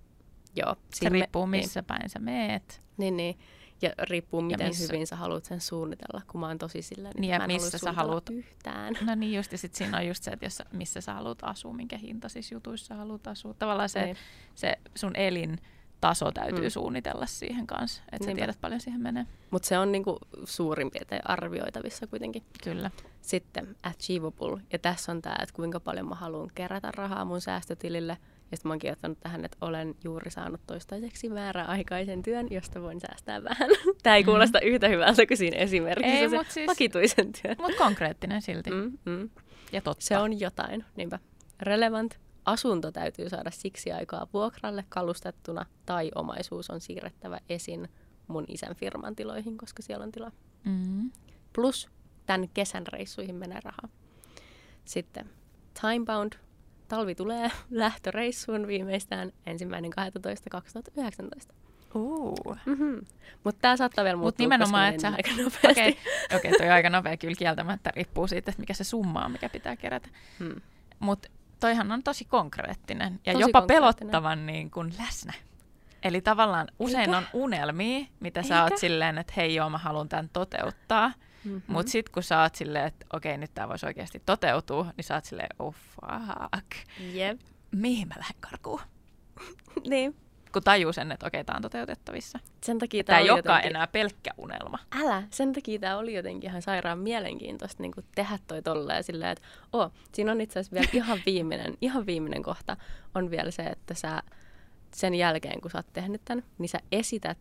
joo. Se me- riippuu missä päin sä meet. Niin, niin. Ja riippuu, miten missä- hyvin sä haluat sen suunnitella, kun mä oon tosi että Niin, ja mä en missä sä haluat- yhtään. No niin just, ja sitten siinä on just se, että jos, sä- missä sä haluat asua, minkä hinta siis jutuissa haluat asua. Tavallaan se, Niin. se sun elintaso täytyy Mm. suunnitella siihen kanssa, että sä tiedät paljon siihen menee. Mutta se on niinku suurin piirtein arvioitavissa kuitenkin. Kyllä. Sitten achievable. Ja tässä on tämä, että kuinka paljon mä haluan kerätä rahaa mun säästötilille. Ja sitten mä oon kirjoittanut tähän, että olen juuri saanut toistaiseksi määräaikaisen työn, josta voin säästää vähän. Tämä ei Mm. kuulosta yhtä hyvältä kuin siinä esimerkissä Ei, se mut siis- vakituisen työn. Mutta konkreettinen silti. Mm. Mm. Ja totta. Se on jotain, niinpä. Relevant. Asunto täytyy saada siksi aikaa vuokralle kalustettuna tai omaisuus on siirrettävä esin mun isän firman tiloihin, koska siellä on tilaa. Mm. Plus tämän kesän reissuihin menee rahaa. Sitten timebound. Talvi tulee lähtöreissuun viimeistään ensimmäinen 12.2019. Uh. Mm-hmm. Mutta tämä saattaa vielä muuttua, nimenomaan, koska että sä- aika nopeasti. Okei, okay. okay, toi on aika nopea kyllä kieltämättä, riippuu siitä, että mikä se summa on, mikä pitää kerätä. Hmm. Mutta toihan on tosi konkreettinen ja Tosi jopa konkreettinen. pelottavan niin kuin läsnä. Eli tavallaan usein Eikä? on unelmia, mitä sä Eikä? oot silleen, että hei joo, mä haluan tämän toteuttaa. Mm-hmm. Mutta sitten kun sä oot silleen, että okei, nyt tämä voisi oikeasti toteutua, niin sä oot silleen, oh fuck, Jep. mihin mä lähden karkuun? Niin. Kun tajuu sen, että okei, tämä on toteutettavissa. Sen takia Tämä ei olekaan jotenkin- enää pelkkä unelma. Älä, sen takia tämä oli jotenkin ihan sairaan mielenkiintoista niin tehdä toi tolleen silleen, että oh, siinä on itse asiassa vielä ihan viimeinen, ihan viimeinen kohta on vielä se, että sä sen jälkeen, kun sä oot tehnyt tämän, niin sä esität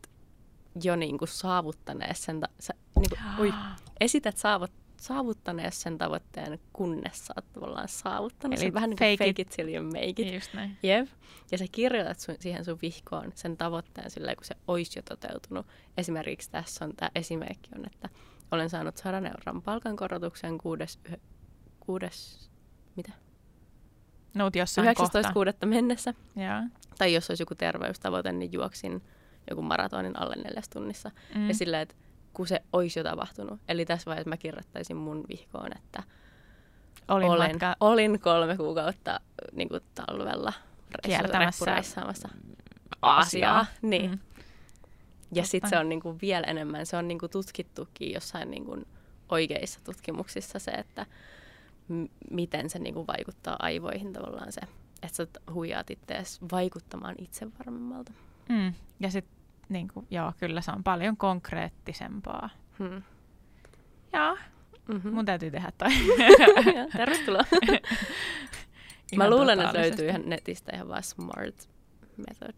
jo niin kuin saavuttanees sen, ta- sä, niin kuin, ui, esität saavut, saavuttanees sen tavoitteen, kunnes sä oot tavallaan saavuttanut Eli sen. Vähän niin kuin fake fake it till you make it. Just näin. Jep. Ja sä kirjoitat sun, siihen sun vihkoon sen tavoitteen silleen, kun se olisi jo toteutunut. Esimerkiksi tässä on tämä esimerkki on, että olen saanut 100 euron palkankorotuksen kuudes, yh- kuudes mitä? No, jossain kohtaa. 19.6. mennessä. Joo. Tai jos olisi joku terveystavoite, niin juoksin joku maratonin alle neljäs tunnissa. Mm. Ja silleen, että kun se olisi jo tapahtunut. Eli tässä vaiheessa mä kirjoittaisin mun vihkoon, että Olin olen, matka olin kolme kuukautta niin kuin talvella. Aasiaa. Aasiaa. Niin. Mm. Ja sitten se on niinku vielä enemmän, se on niinku tutkittukin jossain niinku oikeissa tutkimuksissa se, että m- miten se niinku vaikuttaa aivoihin tavallaan se, että sä huijaat itseäsi vaikuttamaan itse varmemmalta. Mm. Ja sitten, niin kuin, joo, kyllä se on paljon konkreettisempaa. Hmm. Joo, Mm-hmm. mun täytyy tehdä toi. Tervetuloa. Mä luulen, että löytyy ihan netistä ihan vaan smart method.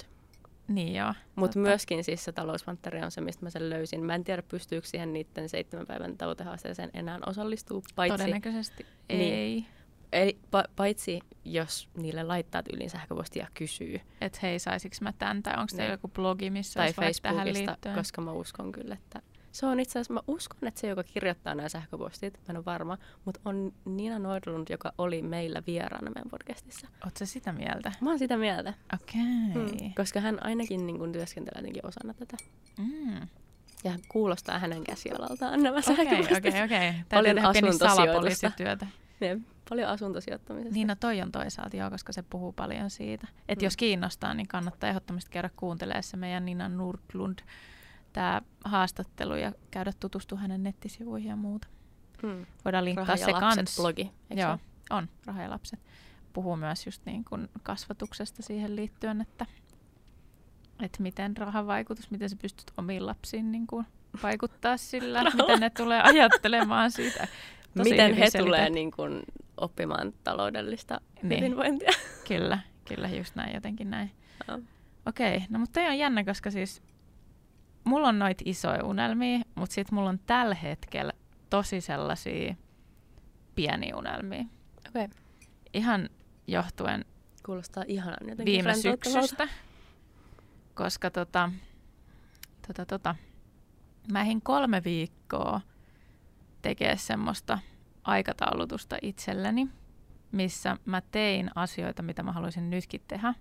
Niin joo. Mutta myöskin siis se talousmantteri on se, mistä mä sen löysin. Mä en tiedä, pystyykö siihen niiden seitsemän päivän tavoitehaasteeseen enää osallistua, paitsi Todennäköisesti Niin. Ei. Eli pa- paitsi jos niille laittaa yliin sähköpostia ja kysyy. Että hei, saisinko mä tämän, tai onko teillä Niin. joku blogi, missä tai olisi tähän Facebookista, liittyen? koska mä uskon kyllä, että se on itse asiassa, mä uskon, että se, joka kirjoittaa nämä sähköpostit, mä en ole varma, mutta on Nina Nordlund, joka oli meillä vieraana meidän podcastissa. Sä sitä mieltä? Mä oon sitä mieltä, Okei. mm. koska hän ainakin niin kuin, työskentelee jotenkin osana tätä. Mm. Ja kuulostaa hänen käsialaltaan nämä Okei, sähköpostit. okei, okei. Täytyy Paljon tehdä pieni asuntosijoitusta. Ne, paljon asuntosijoittamisesta. Niin, no toi on toisaalta joo, koska se puhuu paljon siitä. Että Mm. jos kiinnostaa, niin kannattaa ehdottomasti käydä kuuntelemaan se meidän Nina Nordlund tämä haastattelu ja käydä tutustua hänen nettisivuihin ja muuta. Mm. Voidaan linkkaa se kans. blogi, eikö Joo, se on. Raha ja lapset. Puhuu myös just niin kuin kasvatuksesta siihen liittyen, että, että miten rahan vaikutus, miten sä pystyt omiin lapsiin niin kuin vaikuttaa sillä, miten ne tulee ajattelemaan siitä. Tosi Miten he selitetty. tulee niin oppimaan taloudellista Niin. hyvinvointia? Kyllä, kyllä just näin, jotenkin näin. Okei, no mutta toi on jännä, koska siis mulla on noit isoja unelmia, mutta sit mulla on tällä hetkellä tosi sellaisia pieniä unelmia. Okei. Ihan johtuen Kuulostaa ihanan jotenkin viime syksystä, koska tota, tota, tota, mä ehdin kolme viikkoa tekee semmoista aikataulutusta itselleni, missä mä tein asioita, mitä mä haluaisin nytkin tehdä,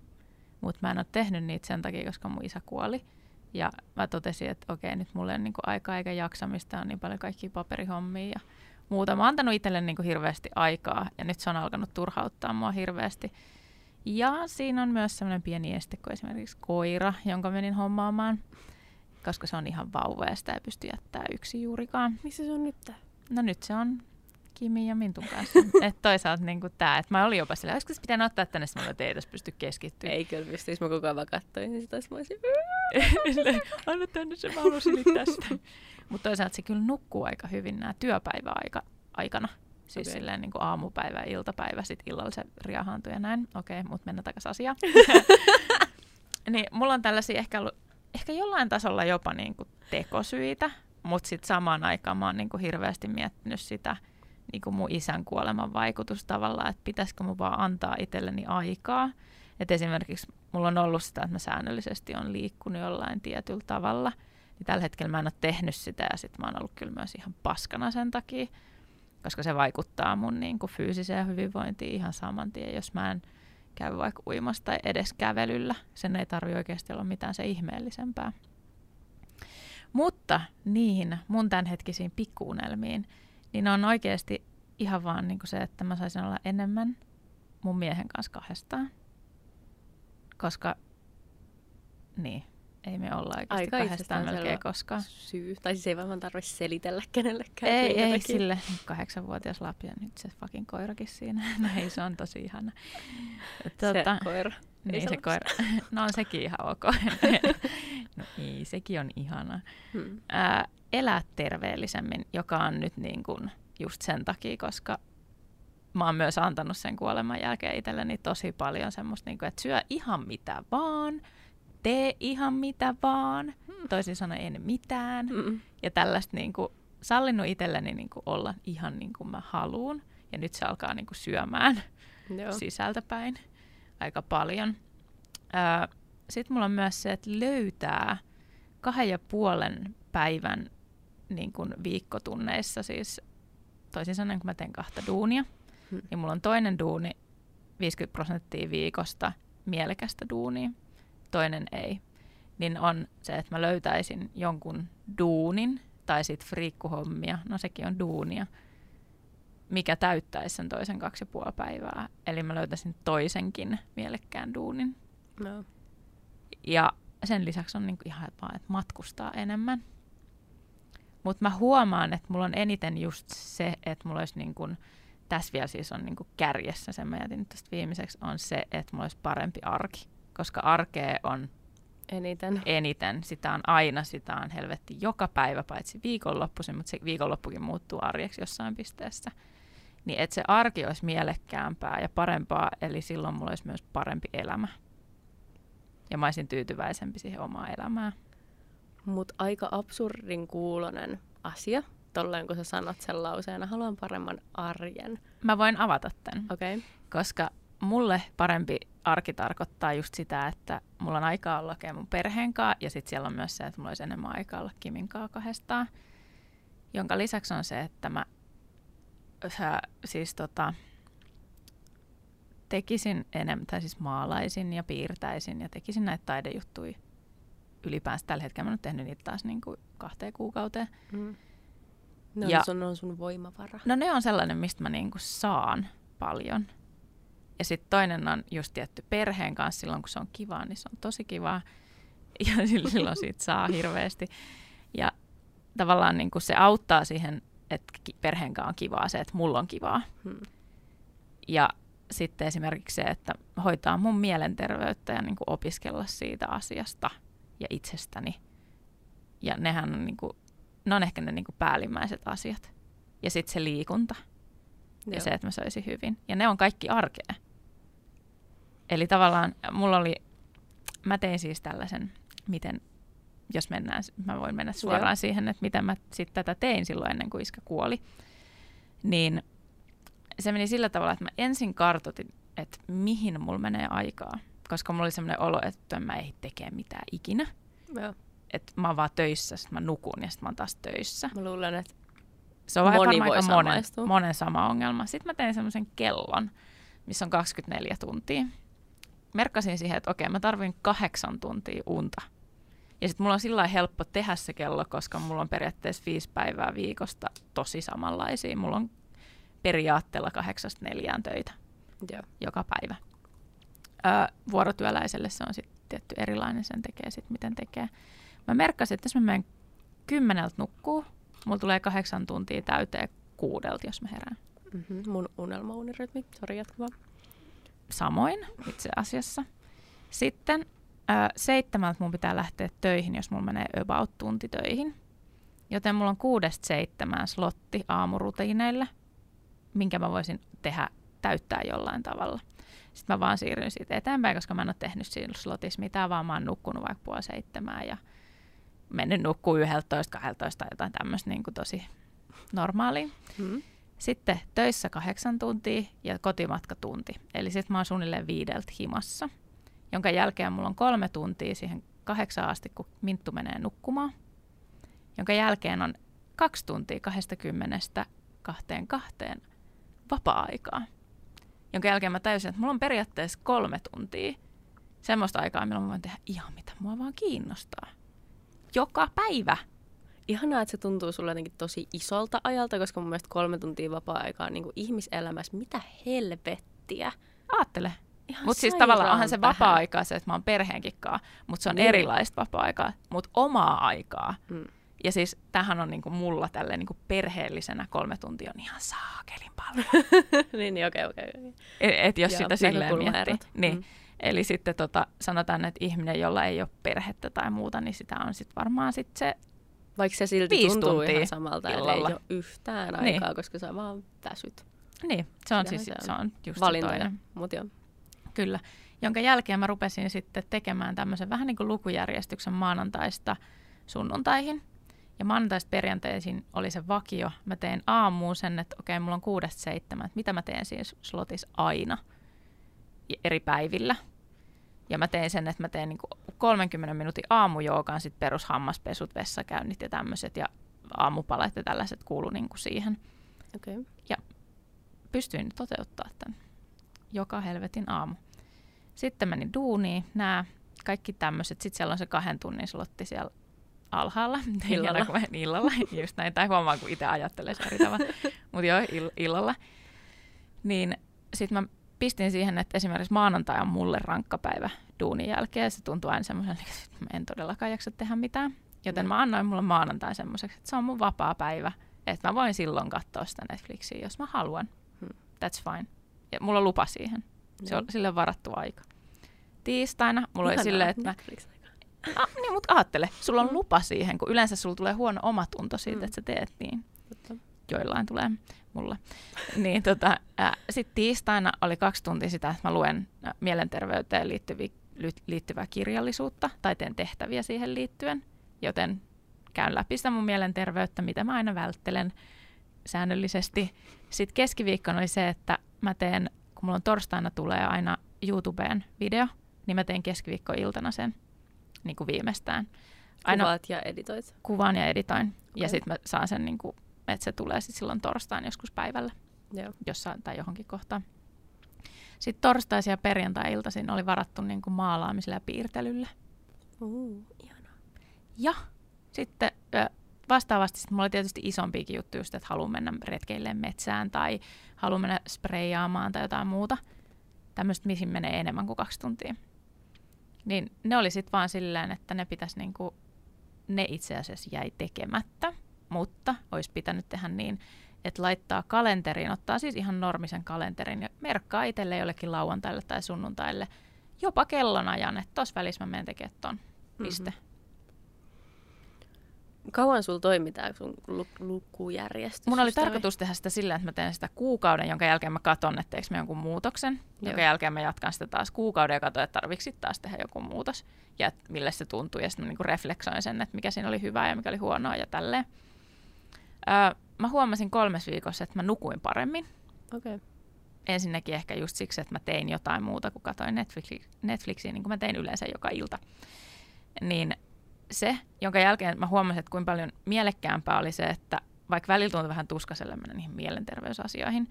mutta mä en ole tehnyt niitä sen takia, koska mun isä kuoli. Ja mä totesin, että okei, nyt mulla ei ole niinku aikaa eikä jaksamista, on niin paljon kaikkia paperihommia ja muuta. Mä oon antanut itselleni niinku hirveästi aikaa ja nyt se on alkanut turhauttaa mua hirveästi. Ja siinä on myös semmoinen pieni este kuin esimerkiksi koira, jonka menin hommaamaan, koska se on ihan vauva ja sitä ei pysty jättää yksi juurikaan. Missä se on nyt? No nyt se on Kimi ja Mintun kanssa. et toisaalta niin tämä, että mä olin jopa silleen, olisiko se pitänyt ottaa tänne, sitten mä olin, että ei tässä pysty keskittyä. Ei kyllä pystyisi, mä koko ajan vaan katsoin, niin sit olisi mä olisin, Anna tänne se, mä haluan silittää sitä. Mutta toisaalta se kyllä nukkuu aika hyvin nämä työpäiväaika aikana. Siis okay. silleen niin kuin aamupäivä iltapäivä, sitten illalla se riahaantuu ja näin. Okei, okay, mutta mennään takaisin asiaan. niin mulla on tällaisia ehkä ollut, ehkä jollain tasolla jopa niin kuin tekosyitä, mutta sitten samaan aikaan mä oon niin kuin hirveästi miettinyt sitä niin kuin mun isän kuoleman vaikutus tavallaan, että pitäisikö mun vaan antaa itselleni aikaa. Et esimerkiksi mulla on ollut sitä, että mä säännöllisesti on liikkunut jollain tietyllä tavalla, niin tällä hetkellä mä en ole tehnyt sitä ja sitten mä oon ollut kyllä myös ihan paskana sen takia, koska se vaikuttaa mun niin kuin fyysiseen hyvinvointiin ihan saman tien, jos mä en käy vaikka uimassa tai edes kävelyllä. Sen ei tarvi oikeasti olla mitään se ihmeellisempää. Mutta niihin mun tämänhetkisiin pikkuunelmiin, niin on oikeasti ihan vaan niin kuin se, että mä saisin olla enemmän mun miehen kanssa kahdestaan. Koska, niin, ei me olla oikeasti Aika kahdestaan melkein koskaan. syy. Tai siis ei varmaan tarvitse selitellä kenellekään. Ei, ei takia. sille kahdeksanvuotias lapsi ja nyt se fucking koirakin siinä. No ei, se on tosi ihana. Tuota, Se koira. Niin ei se, koira. No on sekin ihan ok. no ei, sekin on ihana. Hmm. Ää, elää terveellisemmin, joka on nyt niin kuin just sen takia, koska mä oon myös antanut sen kuoleman jälkeen itselleni tosi paljon semmoista, niin kuin, että syö ihan mitä vaan, tee ihan mitä vaan, toisin sanoen en mitään. Mm. Ja tällaista niin kuin, sallinut itselleni niin kuin, olla ihan niin kuin mä haluun. Ja nyt se alkaa niin kuin, syömään Joo. sisältäpäin aika paljon. Sitten mulla on myös se, että löytää kahden ja puolen päivän niin kuin viikkotunneissa, siis toisin sanoen kun mä teen kahta duunia, Hmm. niin mulla on toinen duuni 50 prosenttia viikosta mielekästä duunia, toinen ei. Niin on se, että mä löytäisin jonkun duunin tai sitten friikkuhommia, no sekin on duunia, mikä täyttäisi sen toisen kaksi ja puoli päivää. Eli mä löytäisin toisenkin mielekkään duunin. No. Ja sen lisäksi on niinku ihan vaan, että matkustaa enemmän. Mutta mä huomaan, että mulla on eniten just se, että mulla olisi niinku, tässä vielä siis on niinku kärjessä, sen mä jätin nyt tästä viimeiseksi, on se, että mulla olisi parempi arki. Koska arkea on Eniten. eniten, sitä on aina, sitä on helvetti joka päivä, paitsi viikonloppuisin, mutta se viikonloppukin muuttuu arjeksi jossain pisteessä. Niin että se arki olisi mielekkäämpää ja parempaa, eli silloin mulla olisi myös parempi elämä. Ja mä olisin tyytyväisempi siihen omaan elämään. Mutta aika absurdin kuulonen asia, tolleen kun sä sanot sen lauseena, haluan paremman arjen. Mä voin avata tämän, Okei. Okay. koska mulle parempi arki tarkoittaa just sitä, että mulla on aikaa olla mun perheen kanssa, ja sitten siellä on myös se, että mulla olisi enemmän aikaa olla Kimin kanssa kahdestaan. Jonka lisäksi on se, että mä sä, siis tota, tekisin enemmän, tai siis maalaisin ja piirtäisin ja tekisin näitä taidejuttuja ylipäänsä. Tällä hetkellä mä ole tehnyt niitä taas niin kuin kahteen kuukauteen. Mm. Ne Ja- on, sun, on sun voimavara. No ne on sellainen, mistä mä niinku saan paljon. Ja sitten toinen on just tietty perheen kanssa silloin, kun se on kivaa, niin se on tosi kivaa. Ja silloin siitä saa hirveästi. Ja tavallaan niin kuin se auttaa siihen, että perheen kanssa on kivaa se, että mulla on kivaa. Hmm. Ja sitten esimerkiksi se, että hoitaa mun mielenterveyttä ja niin kuin opiskella siitä asiasta ja itsestäni. Ja nehän on, niin kuin, ne on ehkä ne niin kuin päällimmäiset asiat. Ja sitten se liikunta ja Joo. se, että mä söisin hyvin. Ja ne on kaikki arkea. Eli tavallaan mulla oli, mä tein siis tällaisen, miten, jos mennään, mä voin mennä suoraan Joo. siihen, että miten mä sitten tätä tein silloin ennen kuin iskä kuoli. Niin se meni sillä tavalla, että mä ensin kartoitin, että mihin mulla menee aikaa. Koska mulla oli sellainen olo, että mä ei tekee mitään ikinä. Joo. Että mä oon vaan töissä, sitten mä nukun ja sitten mä oon taas töissä. Mä luulen, että Se on Moni voi aika monen, monen sama ongelma. Sitten mä tein semmoisen kellon, missä on 24 tuntia. Merkkasin siihen, että okei, mä tarvin kahdeksan tuntia unta. Ja sitten mulla on sillä helppo tehdä se kello, koska mulla on periaatteessa viisi päivää viikosta tosi samanlaisia. Mulla on periaatteella kahdeksasta neljään töitä joo. joka päivä. Öö, vuorotyöläiselle se on sitten tietty erilainen, sen tekee sitten miten tekee. Mä merkkasin, että jos mä menen kymmeneltä nukkuu, mulla tulee kahdeksan tuntia täyteen kuudelta, jos mä herään. Mm-hmm. Mun unelmaunirytmi. Sori, jatka vaan. Samoin itse asiassa. Sitten öö, seitsemältä mun pitää lähteä töihin, jos mulla menee about tunti töihin. Joten mulla on kuudesta seitsemään slotti aamurutiineille, minkä mä voisin tehdä, täyttää jollain tavalla. Sitten mä vaan siirryn siitä eteenpäin, koska mä en ole tehnyt siinä slotissa mitään, vaan mä oon nukkunut vaikka puoli seitsemään ja mennyt nukkuu 11, 12 tai jotain tämmöistä niin kuin tosi normaalia. Mm. Sitten töissä kahdeksan tuntia ja kotimatka tunti. Eli sitten mä oon suunnilleen viideltä himassa, jonka jälkeen mulla on kolme tuntia siihen kahdeksaan asti, kun Minttu menee nukkumaan. Jonka jälkeen on kaksi tuntia kahdesta kymmenestä kahteen kahteen vapaa-aikaa. Jonka jälkeen mä tajusin, että mulla on periaatteessa kolme tuntia semmoista aikaa, milloin mä voin tehdä ihan mitä mua vaan kiinnostaa. Joka päivä. Ihanaa, että se tuntuu sulle jotenkin tosi isolta ajalta, koska mun mielestä kolme tuntia vapaa-aikaa on niin ihmiselämässä. Mitä helvettiä? Aattele. Mutta siis tavallaan onhan se vapaa-aikaa se, että mä oon perheenkin mutta se on Niin. erilaista vapaa-aikaa, mutta omaa aikaa. Mm. Ja siis tähän on niinku mulla tälleen niinku perheellisenä kolme tuntia on ihan saakelin paljon. niin, niin, okei, okei. okei. Et, et jos Joo, sitä silleen miettii. Niin. Mm. Eli sitten tota, sanotaan, että ihminen, jolla ei ole perhettä tai muuta, niin sitä on sitten varmaan sit se, Vaikka se silti tuntuu ihan samalta, ei ole yhtään Niin. aikaa, koska sä vaan väsyt. niin, se on Sitähän siis se se on. just Valintoja, mutta joo. Kyllä. Jonka jälkeen mä rupesin sitten tekemään tämmöisen vähän niin kuin lukujärjestyksen maanantaista sunnuntaihin. Ja maanantaista perjantaisin oli se vakio. Mä tein aamuun sen, että okei, mulla on kuudesta seitsemän, mitä mä teen siinä slotissa aina ja eri päivillä. Ja mä tein sen, että mä teen niin kuin 30 minuutin aamujoogaan, sitten perushammaspesut, vessakäynnit ja tämmöiset. Ja aamupalat ja tällaiset kuulu niin kuin siihen. Okay. Pystyin toteuttaa tämän joka helvetin aamu. Sitten menin duuniin, nämä kaikki tämmöiset. Sitten siellä on se kahden tunnin slotti siellä alhaalla. Illalla. Kun mä- illalla, just näin. Tai huomaa, kun itse ajattelee se eri tavalla. Mutta joo, ill- illalla. Niin sitten mä pistin siihen, että esimerkiksi maanantai on mulle rankka päivä duunin jälkeen. Se tuntuu aina semmoisen, että mä en todellakaan jaksa tehdä mitään. Joten mä annoin mulle maanantai semmoiseksi, että se on mun vapaa päivä. Että mä voin silloin katsoa sitä Netflixiä, jos mä haluan. Hmm. That's fine. Ja mulla on lupa siihen. Se on sille varattu aika. Tiistaina mulla oli Ihanaa, silleen, että ah, niin, mutta ajattele, sulla on Mm. lupa siihen, kun yleensä sulla tulee huono omatunto siitä, Mm. että sä teet niin. Totta. Joillain tulee mulle. niin tota, sitten tiistaina oli kaksi tuntia sitä, että mä luen ä, mielenterveyteen liittyviä, liittyvää kirjallisuutta tai teen tehtäviä siihen liittyen, joten käyn läpi sitä mun mielenterveyttä, mitä mä aina välttelen säännöllisesti. Sitten keskiviikkona oli se, että mä teen, kun mulla on torstaina tulee aina YouTubeen video, niin mä teen keskiviikkoiltana sen niin kuin viimeistään. Aina Kuvaat ja editoit. kuvaan ja editoin. Okay. Ja sitten mä saan sen, niin kuin, että se tulee sitten silloin torstaina joskus päivällä Joo. jossain tai johonkin kohtaan. Sitten torstaisin ja perjantai-iltaisin oli varattu niin kuin maalaamiselle ja piirtelylle. Uh, ihanaa. Ja sitten ö, vastaavasti sit mulla oli tietysti isompiakin juttuja, just, että haluan mennä retkeilleen metsään tai haluan mennä spreijaamaan tai jotain muuta. Tämmöistä, mihin menee enemmän kuin kaksi tuntia. Niin ne oli sitten vaan silleen, että ne pitäisi niinku ne itse asiassa jäi tekemättä, mutta olisi pitänyt tehdä niin, että laittaa kalenteriin, ottaa siis ihan normisen kalenterin ja merkkaa itselle jollekin lauantaille tai sunnuntaille jopa kellonajan, että tuossa välissä mä menen tekemään ton. Piste. Mm-hmm. Kauan sulla toimi tämä sun lu- lukujärjestys? Mun oli tarkoitus tehdä sitä sillä, että mä teen sitä kuukauden, jonka jälkeen mä katon, että teekö mä jonkun muutoksen. Joo. Jonka jälkeen mä jatkan sitä taas kuukauden ja katson, että tarvitsi taas tehdä joku muutos. Ja mille se tuntuu. Ja sitten mä niinku refleksoin sen, että mikä siinä oli hyvää ja mikä oli huonoa ja tälleen. Öö, mä huomasin kolmes viikossa, että mä nukuin paremmin. Okay. Ensinnäkin ehkä just siksi, että mä tein jotain muuta kuin katoin Netflixi, Netflixiä, niin kuin mä tein yleensä joka ilta. Niin se, jonka jälkeen mä huomasin, että kuinka paljon mielekkäämpää oli se, että vaikka välillä tuntui vähän tuskaselle mennä niihin mielenterveysasioihin,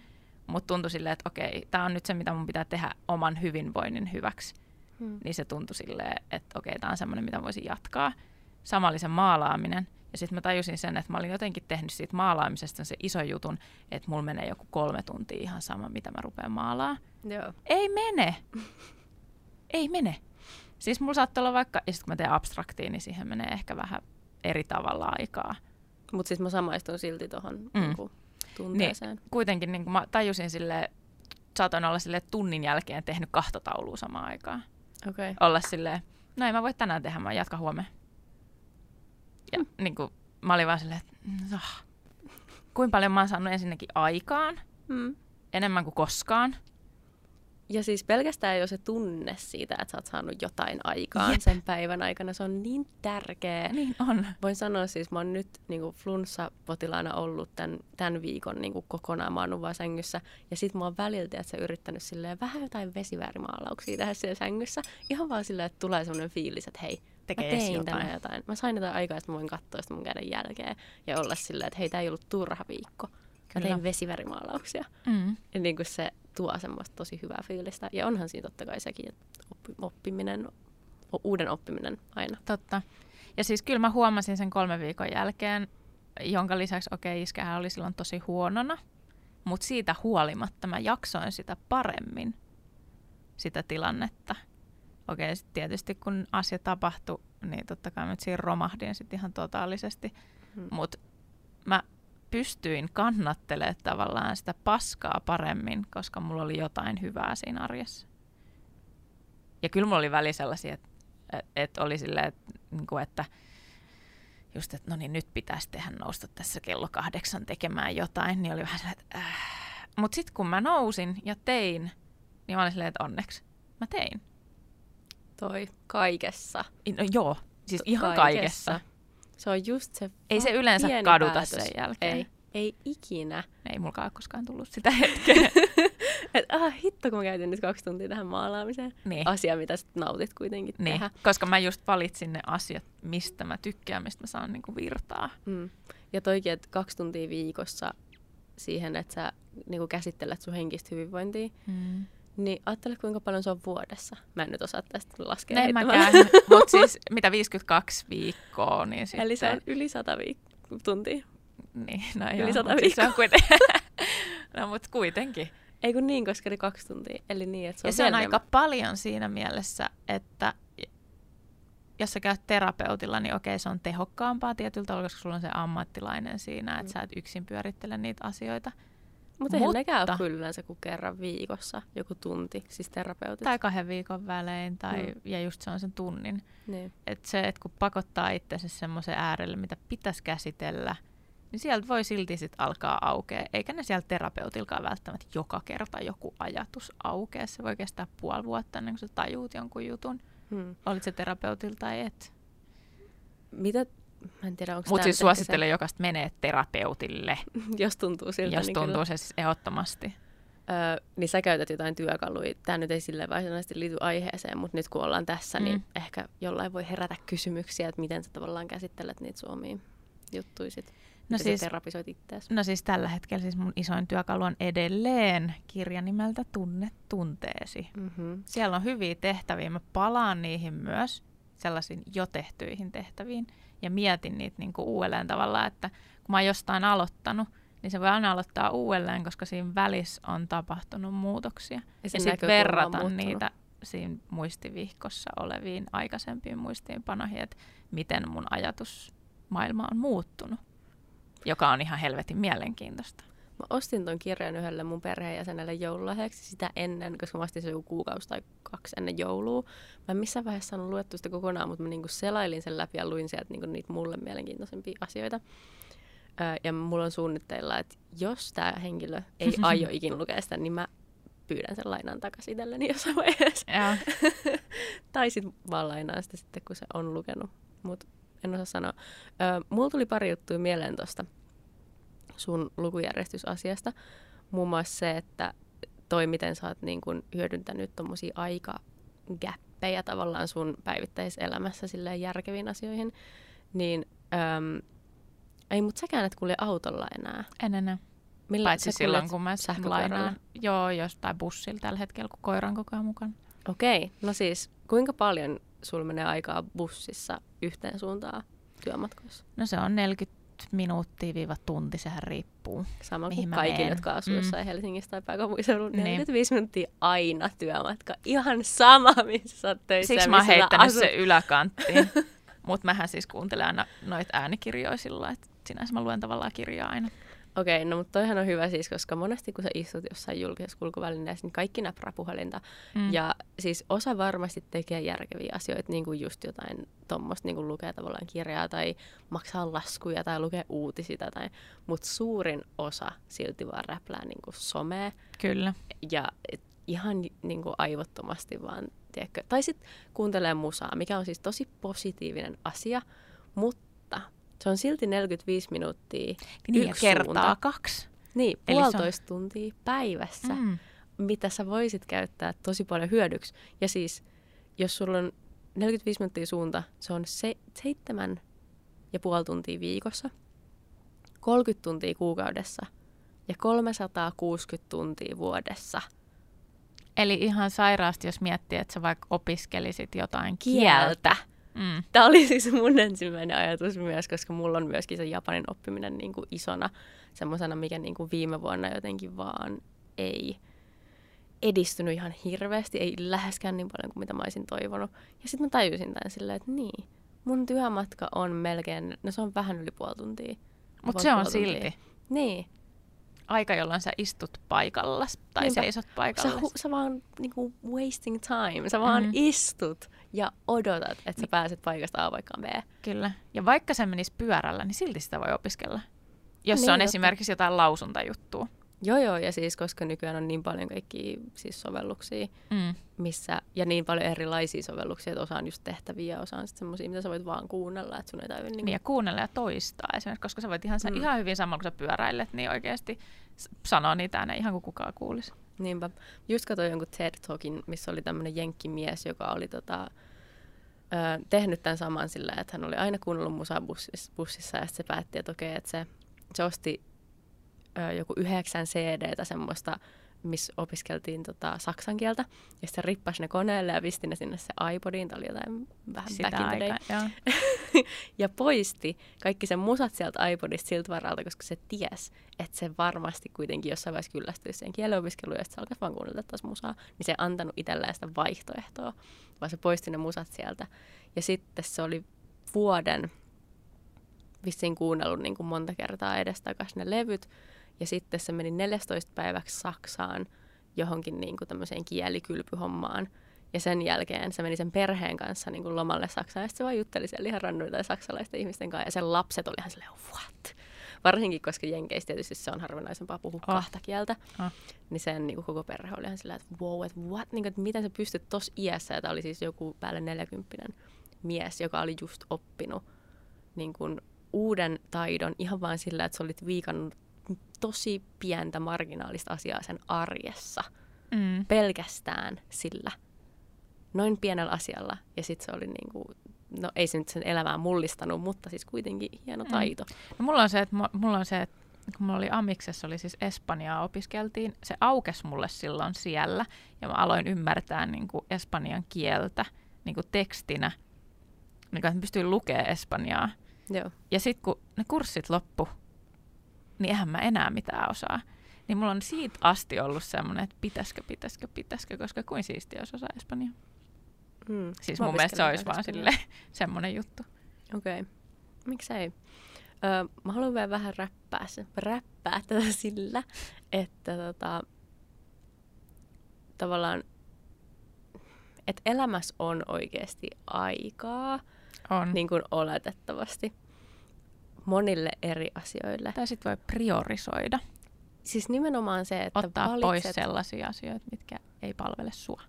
mutta tuntui silleen, että okei, tämä on nyt se, mitä mun pitää tehdä oman hyvinvoinnin hyväksi. Hmm. Niin se tuntui silleen, että okei, tämä on semmoinen, mitä voisin jatkaa. Sama oli se maalaaminen. Ja sitten mä tajusin sen, että mä olin jotenkin tehnyt siitä maalaamisesta se iso jutun, että mulla menee joku kolme tuntia ihan sama, mitä mä rupean maalaa. Joo. Ei mene. Ei mene. Siis mulla saattaa olla vaikka, ja sitten kun mä teen abstraktiin, niin siihen menee ehkä vähän eri tavalla aikaa. Mutta sitten mä samaistun silti tuohon mm. niin tunteeseen. Niin, kuitenkin niin mä tajusin sille, saatoin olla sille tunnin jälkeen tehnyt kahta taulua samaan aikaan. Okay. Olla silleen, no ei mä voi tänään tehdä, mä jatkan huomenna. Ja mm. niin kuin, mä olin vaan silleen, että oh, kuinka paljon mä oon saanut ensinnäkin aikaan, mm. enemmän kuin koskaan. Ja siis pelkästään jo se tunne siitä, että sä oot saanut jotain aikaan Jep. sen päivän aikana, se on niin tärkeä. Niin on. Voin sanoa siis, mä oon nyt niin kuin flunssa-potilaana ollut tämän, tämän viikon niin kuin kokonaan, mä oon vaan sängyssä. Ja sit mä oon väliltä, että sä yrittänyt silleen vähän jotain vesiväärimaalauksia tehdä siellä sängyssä. Ihan vaan silleen, että tulee semmoinen fiilis, että hei, Tekee mä tein jotain. jotain. Mä sain jotain aikaa, että mä voin katsoa sitä mun käden jälkeen ja olla silleen, että hei, tää ei ollut turha viikko. Mä tein vesivärimaalauksia. Mm. Ja niin kuin se tuo semmoista tosi hyvää fiilistä. Ja onhan siinä totta kai sekin, että oppiminen, uuden oppiminen aina. Totta. Ja siis kyllä mä huomasin sen kolmen viikon jälkeen, jonka lisäksi okei, okay, iskähän oli silloin tosi huonona, mutta siitä huolimatta mä jaksoin sitä paremmin, sitä tilannetta. Okei, okay, tietysti kun asia tapahtui, niin totta kai mä siinä romahdin sitten ihan totaalisesti. Hmm. Mutta mä pystyin kannattelemaan tavallaan sitä paskaa paremmin, koska mulla oli jotain hyvää siinä arjessa. Ja kyllä mulla oli väli sellaisia, että, että oli silleen, että, niin kuin, että just, että no niin, nyt pitäisi tehdä nousta tässä kello kahdeksan tekemään jotain, niin oli vähän sellainen, että äh. Mutta sitten kun mä nousin ja tein, niin mä olin silleen, että onneksi mä tein. Toi kaikessa. No joo, siis ihan kaikessa. kaikessa. Se on just se Ei se yleensä kaduta päätös. sen jälkeen. Ei, ei ikinä. Ei mulla koskaan tullut sitä hetkeä. Et, ah, hitto, kun mä käytin nyt kaksi tuntia tähän maalaamiseen. Niin. Asia, mitä sä nautit kuitenkin niin. tehdä. Koska mä just valitsin ne asiat, mistä mä tykkään, mistä mä saan niinku virtaa. Mm. Ja toikin, että kaksi tuntia viikossa siihen, että sä niinku käsittelet sun henkistä hyvinvointia. Mm. Niin ajattele, kuinka paljon se on vuodessa. Mä en nyt osaa tästä laskea. En mäkään, mutta siis mitä 52 viikkoa, niin sitten... Eli se on yli 100 viik- tuntia. Niin, no yli joo, 100 viikkoa. Siis on kuitenkin. no mutta kuitenkin. Ei kun niin, koska oli kaksi tuntia. Eli niin, että se on Ja se on aika paljon siinä mielessä, että jos sä käyt terapeutilla, niin okei, se on tehokkaampaa tietyllä tavalla, koska sulla on se ammattilainen siinä, että mm. sä et yksin pyörittele niitä asioita. Mutta eihän nekään ole kyllä yleensä kuin kerran viikossa, joku tunti, siis terapeutit. Tai kahden viikon välein, tai, mm. ja just se on sen tunnin. Niin. Että se, että kun pakottaa itsensä semmoisen äärelle, mitä pitäisi käsitellä, niin sieltä voi silti sit alkaa aukea. Eikä ne sieltä terapeutilkaan välttämättä joka kerta joku ajatus aukea. Se voi kestää puoli vuotta ennen kuin sä tajuut jonkun jutun. Hmm. Olit se terapeutilta tai et. Mitä Mä en tiedä, onko Mutta siis suosittelen se... jokaista menee terapeutille. jos tuntuu siltä. Jos niin tuntuu kyllä. se siis ehdottomasti. Öö, niin sä käytät jotain työkaluja. Tämä nyt ei silleen varsinaisesti liity aiheeseen, mutta nyt kun ollaan tässä, niin mm. niin ehkä jollain voi herätä kysymyksiä, että miten sä tavallaan käsittelet niitä suomia juttuja sit. No siis, terapisoit itseäsi? No siis tällä hetkellä siis mun isoin työkalu on edelleen kirja nimeltä Tunne tunteesi. Mm-hmm. Siellä on hyviä tehtäviä. Mä palaan niihin myös, sellaisiin jo tehtyihin tehtäviin ja mietin niitä niin kuin uudelleen tavallaan, että kun mä oon jostain aloittanut, niin se voi aina aloittaa uudelleen, koska siinä välissä on tapahtunut muutoksia. Ja, ja sitten verrata niitä siinä muistivihkossa oleviin aikaisempiin muistiinpanoihin, että miten mun ajatusmaailma on muuttunut, joka on ihan helvetin mielenkiintoista. Mä ostin ton kirjan yhdelle mun perheenjäsenelle joululahjaksi sitä ennen, koska mä ostin se joku kuukausi tai kaksi ennen joulua. Mä en missään vaiheessa saanut luettua sitä kokonaan, mutta mä niinku selailin sen läpi ja luin sieltä niinku niitä mulle mielenkiintoisempia asioita. Öö, ja mulla on suunnitteilla, että jos tämä henkilö ei aio ikin lukea sitä, niin mä pyydän sen lainan takaisin itselleni jossain vaiheessa. Ja, tai sitten vaan lainaan sitä sitten, kun se on lukenut. Mutta en osaa sanoa. Öö, mulla tuli pari juttua mieleen tuosta sun lukujärjestysasiasta. Muun muassa se, että toi, miten sä oot niin kun hyödyntänyt tommosia aikagäppejä tavallaan sun päivittäiselämässä silleen järkeviin asioihin, niin öm, ei, mutta säkään et kulje autolla enää. en enää. Millä Paitsi silloin, kun mä sähkökoiralla? lainaan. Joo, jostain bussilla tällä hetkellä, kun koira on koko ajan mukana. Okei, no siis kuinka paljon sulla menee aikaa bussissa yhteen suuntaan työmatkoissa? No se on 40 minuuttia viiva tunti, sehän riippuu. Sama kuin meen. jotka asuu Mm. jossain Helsingissä tai pääkaupunkiseudulla. Niin. 45 minuuttia aina työmatka. Ihan sama, missä sä oot töissä Siksi mä oon heittänyt asut. se yläkanttiin. Mutta mähän siis kuuntelen aina noita äänikirjoja sillä että sinänsä mä luen tavallaan kirjaa aina. Okei, no mutta toihan on hyvä siis, koska monesti kun sä istut jossain julkisessa kulkuvälineessä, niin kaikki näprää puhelinta. Mm. Ja siis osa varmasti tekee järkeviä asioita, niin kuin just jotain tuommoista, niin kuin lukee tavallaan kirjaa tai maksaa laskuja tai lukee uutisita. Tai, mutta suurin osa silti vaan räplää niin kuin somea Kyllä. ja ihan niin kuin aivottomasti vaan, tiedätkö, tai sitten kuuntelee musaa, mikä on siis tosi positiivinen asia, mutta se on silti 45 minuuttia Niin, yksi kertaa suunta. kaksi. Niin, Eli se on- puolitoista tuntia päivässä. Mm. mitä sä voisit käyttää tosi paljon hyödyksi. Ja siis, jos sulla on 45 minuuttia suunta, se on se, seitsemän ja puoli tuntia viikossa, 30 tuntia kuukaudessa ja 360 tuntia vuodessa. Eli ihan sairaasti, jos miettii, että sä vaikka opiskelisit jotain Kieltä. kieltä. Mm. Tämä oli siis mun ensimmäinen ajatus myös, koska mulla on myöskin se japanin oppiminen niin kuin isona semmoisena, mikä niin kuin viime vuonna jotenkin vaan ei edistynyt ihan hirveästi, ei läheskään niin paljon kuin mitä mä olisin toivonut. Ja sitten mä tajusin tämän silleen, että niin, mun työmatka on melkein, no se on vähän yli puoli tuntia. Mutta se on puoli tuntia. silti Niin, aika, jolloin sä istut paikallas tai Niinpä. seisot sä, paikallas. hu- sä vaan niinku wasting time, sä vaan Mhm. istut ja odotat, että sä pääset paikasta A paikkaan B. Kyllä. Ja vaikka se menisi pyörällä, niin silti sitä voi opiskella. Jos Niin, se on totta. esimerkiksi jotain lausuntajuttua. Joo, joo, ja siis koska nykyään on niin paljon kaikkia siis sovelluksia, Mm. missä, ja niin paljon erilaisia sovelluksia, että osa on just tehtäviä ja osa on sitten semmoisia, mitä sä voit vaan kuunnella, että sun ei tarvitse Niin, niin ja kuunnella ja toistaa esimerkiksi, koska sä voit ihan, Mm. ihan hyvin samalla, kun sä pyöräilet, niin oikeasti sanoa niitä ääneen ihan kuin kukaan kuulisi. Niinpä. Just katsoin jonkun TED Talkin, missä oli tämmöinen jenkkimies, joka oli tota, ö, tehnyt tämän saman sillä, että hän oli aina kuunnellut musaa bussissa, bussissa ja se päätti, että okei, että se, se osti ö, joku yhdeksän CDtä semmoista, missä opiskeltiin tota, saksan kieltä. Ja sitten rippasi ne koneelle ja pisti ne sinne se iPodiin, tai oli jotain vähän Sitä aikaa, ja poisti kaikki sen musat sieltä iPodista siltä varalta, koska se ties, että se varmasti kuitenkin jossain vaiheessa kyllästyisi siihen kielenopiskeluun, ja sitten se alkaisi vaan kuunnella taas musaa, niin se ei antanut itselleen sitä vaihtoehtoa, vaan se poisti ne musat sieltä. Ja sitten se oli vuoden vissiin kuunnellut niin kuin monta kertaa edestakaisin ne levyt, ja sitten se meni 14 päiväksi Saksaan johonkin niin kuin tämmöiseen kielikylpyhommaan, ja sen jälkeen se meni sen perheen kanssa niin kuin lomalle Saksaan, ja sitten se vaan jutteli siellä ihan rannuilla tai saksalaisten ihmisten kanssa, ja sen lapset oli ihan silleen, what? Varsinkin, koska Jenkeissä tietysti se on harvinaisempaa puhua Oh. kahta kieltä, Oh. niin sen niin kuin koko perhe oli ihan silleen, että wow, että what? Niin kuin, että miten sä pystyt tossa iässä, ja tämä oli siis joku päälle 40 mies, joka oli just oppinut niin kuin uuden taidon ihan vain sillä, että sä olit viikannut tosi pientä marginaalista asiaa sen arjessa Mm. pelkästään sillä, noin pienellä asialla. Ja sitten se oli niin kuin, no ei se nyt sen elämää mullistanut, mutta siis kuitenkin hieno Mm. taito. No, mulla on se, että mu- mulla on se, että kun mulla oli Amiksessa, oli siis Espanjaa opiskeltiin, se aukesi mulle silloin siellä, ja mä aloin ymmärtää niin kuin espanjan kieltä niin kuin tekstinä, niin kuin, että mä pystyin lukemaan espanjaa. Joo. Ja sitten kun ne kurssit loppu, niin eihän mä enää mitään osaa. Niin mulla on siitä asti ollut semmoinen, että pitäisikö, pitäisikö, pitäisikö, koska kuin siistiä jos osaa Espanjaa. Mm. Siis Mä mun mielestä se olisi vaan sille semmoinen juttu. Okei. Okay. Miksei? Öö, mä haluan vielä vähän räppää, se, räppää tätä sillä, että tota, tavallaan, että elämässä on oikeasti aikaa, On. Niin kuin oletettavasti, monille eri asioille. Tai sitten voi priorisoida. Siis nimenomaan se, että Ottaa valitset, pois sellaisia asioita, mitkä ei palvele sua.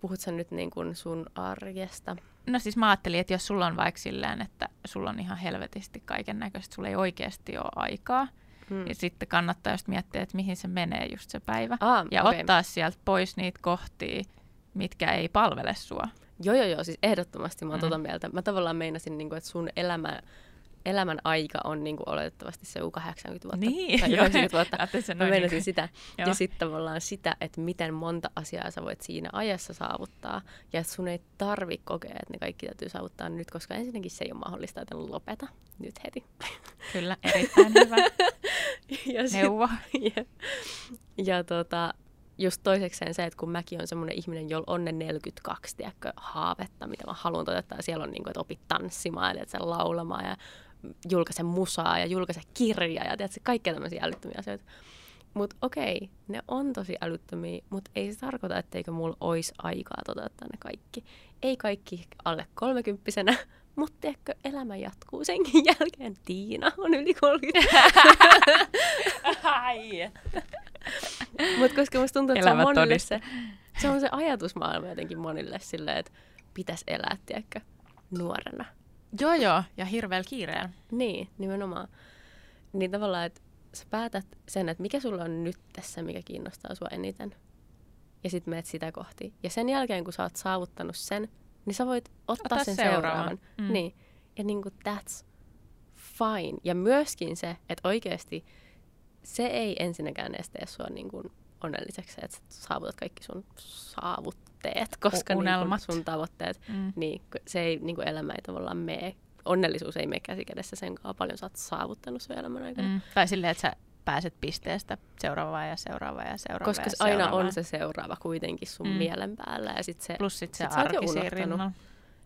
puhut sä nyt niin kuin sun arjesta? No siis mä ajattelin, että jos sulla on vaikka silleen, että sulla on ihan helvetisti kaiken näköistä, sulla ei oikeasti ole aikaa, Hmm. ja sitten kannattaa just miettiä, että mihin se menee just se päivä. Ah, Ja okei. ottaa sieltä pois niitä kohtia, mitkä ei palvele sua. Joo, joo, joo, siis ehdottomasti mä oon Mm. tota mieltä. Mä tavallaan meinasin, niin kuin, että sun elämä, elämän aika on niin kuin, oletettavasti se joku 80 vuotta Niin, tai joo, 90 vuotta. ajattelin sen Mä noin meinasin niin sitä. Joo. Ja sitten tavallaan sitä, että miten monta asiaa sä voit siinä ajassa saavuttaa. Ja että sun ei tarvi kokea, että ne kaikki täytyy saavuttaa nyt, koska ensinnäkin se ei ole mahdollista, että lopeta nyt heti. Kyllä, erittäin hyvä ja sit- neuvo. ja, ja tota, just toisekseen se, että kun mäkin on semmoinen ihminen, jolla on ne 42 tiedätkö, haavetta, mitä mä haluan toteuttaa. Siellä on niin kuin, että opit tanssimaan ja tiedätkö, laulamaan ja julkaise musaa ja julkaise kirjaa ja tiedätkö, kaikkea tämmöisiä älyttömiä asioita. Mutta okei, ne on tosi älyttömiä, mutta ei se tarkoita, etteikö mulla olisi aikaa toteuttaa ne kaikki. Ei kaikki alle kolmekymppisenä, mutta tiedätkö, elämä jatkuu senkin jälkeen. Tiina on yli 30. Ai. Mutta koska musta tuntuu, että se on monille se, se on se ajatusmaailma jotenkin monille silleen, että pitäisi elää, tiedätkö, nuorena. Joo, joo, ja hirveällä kiireellä. Niin, nimenomaan. Niin tavallaan, että sä päätät sen, että mikä sulla on nyt tässä, mikä kiinnostaa sua eniten. Ja sit meet sitä kohti. Ja sen jälkeen, kun sä oot saavuttanut sen, niin sä voit ottaa, Ottaa sen seuraavan. seuraavan. Mm. Niin. Ja niin kuin that's fine. Ja myöskin se, että oikeasti se ei ensinnäkään edes tee sua niin kuin onnelliseksi, se, että sä saavutat kaikki sun saavutteet, koska niin kuin sun tavoitteet, Mm. niin se ei, niin kuin elämä ei tavallaan mene, onnellisuus ei mene käsi kädessä sen kanssa, paljon sä oot saavuttanut sun elämän aikana. Mm. Tai silleen, että sä pääset pisteestä seuraavaan ja seuraavaan ja seuraavaan Koska ja se aina seuraavaan. on se seuraava kuitenkin sun Mm. mielen päällä. Ja sit se, Plus sit se sit sä oot jo arki siinä unohtanut. rinnalla.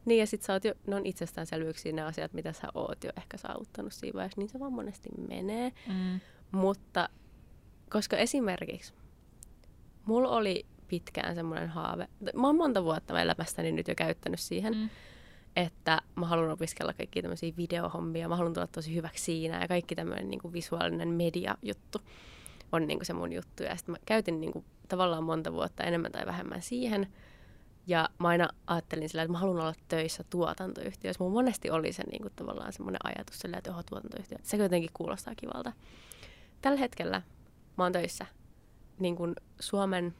niin ja sit sä oot jo, ne on itsestäänselvyyksiä ne asiat, mitä sä oot jo ehkä saavuttanut siinä vaiheessa, niin se vaan monesti menee. Mm. Mutta koska esimerkiksi mulla oli pitkään semmoinen haave, mä oon monta vuotta elämästäni nyt jo käyttänyt siihen, Mm. Että mä haluan opiskella kaikkia tämmöisiä videohommia, mä haluan tulla tosi hyväksi siinä ja kaikki tämmöinen niin visuaalinen media-juttu on niin kuin se mun juttu. Ja sitten mä käytin niin kuin, tavallaan monta vuotta enemmän tai vähemmän siihen. Ja mä aina ajattelin sillä, että mä haluan olla töissä tuotantoyhtiössä. Mulla monesti oli se niin kuin, tavallaan semmoinen ajatus sillä, että oho, tuotantoyhtiö. Se jotenkin kuulostaa kivalta. Tällä hetkellä mä oon töissä niin kuin Suomen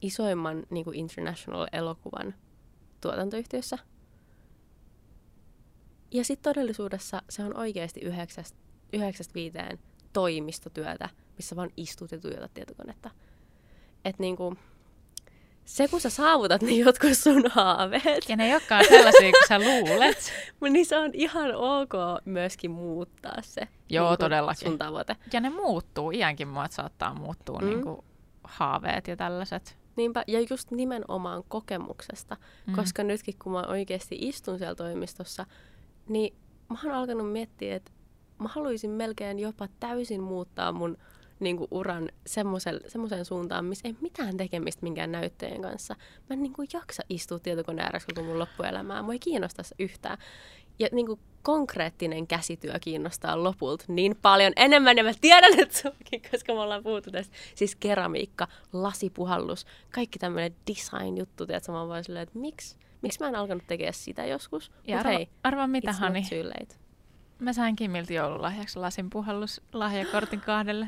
isoimman niin kuin international-elokuvan tuotantoyhtiössä. Ja sitten todellisuudessa se on oikeasti yhdeksästä, yhdeksästä viiteen toimistotyötä, missä vaan istut ja tuijotat tietokonetta. Et niinku, se kun sä saavutat ne jotkut sun haaveet, Ja ne ei olekaan sellaisia kuin sä luulet. niin se on ihan ok myöskin muuttaa se Joo, niinku, todellakin. sun tavoite. Ja ne muuttuu, iänkin muot saattaa muuttua Mm. mm. niin kuin haaveet ja tällaiset. Niinpä, ja just nimenomaan kokemuksesta, Mm. koska nytkin kun mä oikeasti istun siellä toimistossa, niin mä oon alkanut miettiä, että mä haluaisin melkein jopa täysin muuttaa mun niin kuin uran semmoiseen suuntaan, missä ei mitään tekemistä minkään näytteen kanssa. Mä en niin kuin jaksa istua tietokoneen ääressä koko mun loppuelämää. Mua ei kiinnosta se yhtään. Ja niin kuin konkreettinen käsityö kiinnostaa lopulta niin paljon enemmän, ja mä tiedän, että suakin, koska me ollaan puhuttu tästä. Siis keramiikka, lasipuhallus, kaikki tämmöinen design-juttu, tiedätkö, mä vaan silleen, että miksi, miksi mä en alkanut tekemään sitä joskus? Ja Mut arva, hei, arva mitä, Hani? Mä sain Kimiltä joululahjaksi lasin puhallus lahjakortin kahdelle.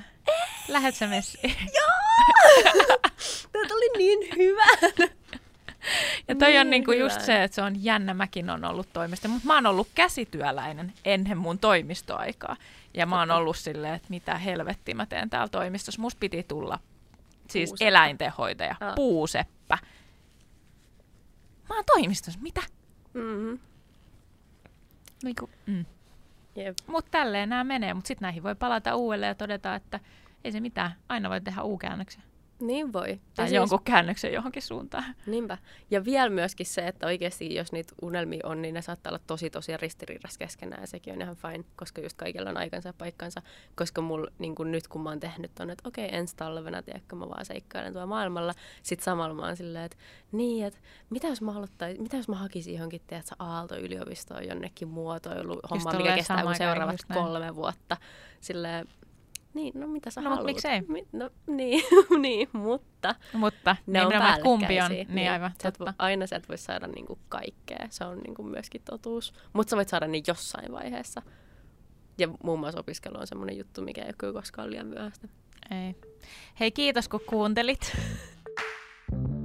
Lähet sä messiin? Tämä oli niin hyvä. Ja toi on Niin niinku hyvä. just se, että se on jännä. Mäkin on ollut toimisto, mutta mä oon ollut käsityöläinen ennen mun toimistoaikaa. Ja mä oon ollut silleen, että mitä helvettiä mä teen täällä toimistossa. Musta piti tulla siis Puuseppä. eläintenhoitaja, Aa. puuseppä. Mä oon toimistossa, mitä? Mm-hmm. Niinku, mm. Jep. Mutta tälleen nämä menee, mutta sitten näihin voi palata uudelleen ja todeta, että ei se mitään, aina voi tehdä U-käännöksen. Niin voi. Ja Tai siis... jonkun käännöksen johonkin suuntaan. Niinpä. Ja vielä myöskin se, että oikeasti jos niitä unelmia on, niin ne saattaa olla tosi tosi ristiriidassa keskenään ja sekin on ihan fine, koska just kaikilla on aikansa ja paikkansa. Koska mulla niin kun nyt kun mä oon tehnyt on, että okei ensi talvena, tiedätkö, mä vaan seikkailen tuolla maailmalla. Sitten samalla mä oon silleen, että niin, että mitä jos mä, aloittais, mitä jos mä hakisin johonkin, tiedätkö, Aalto-yliopistoon jonnekin muotoiluhommaan, mikä kestää mun seuraavat kolme vuotta. Silleen, niin, no mitä sä no, haluat? miksei? Mi- no niin, niin, mutta Mutta ne on nimenomaan, että kumpi on, päällekkäisiä. niin, aivan, Sä totta. aina sä et voi saada niinku kaikkea, se on niinku myöskin totuus. Mutta sä voit saada ne jossain vaiheessa. Ja muun muassa opiskelu on semmoinen juttu, mikä ei ole kyllä koskaan liian myöhäistä. Ei. Hei, kiitos kun kuuntelit.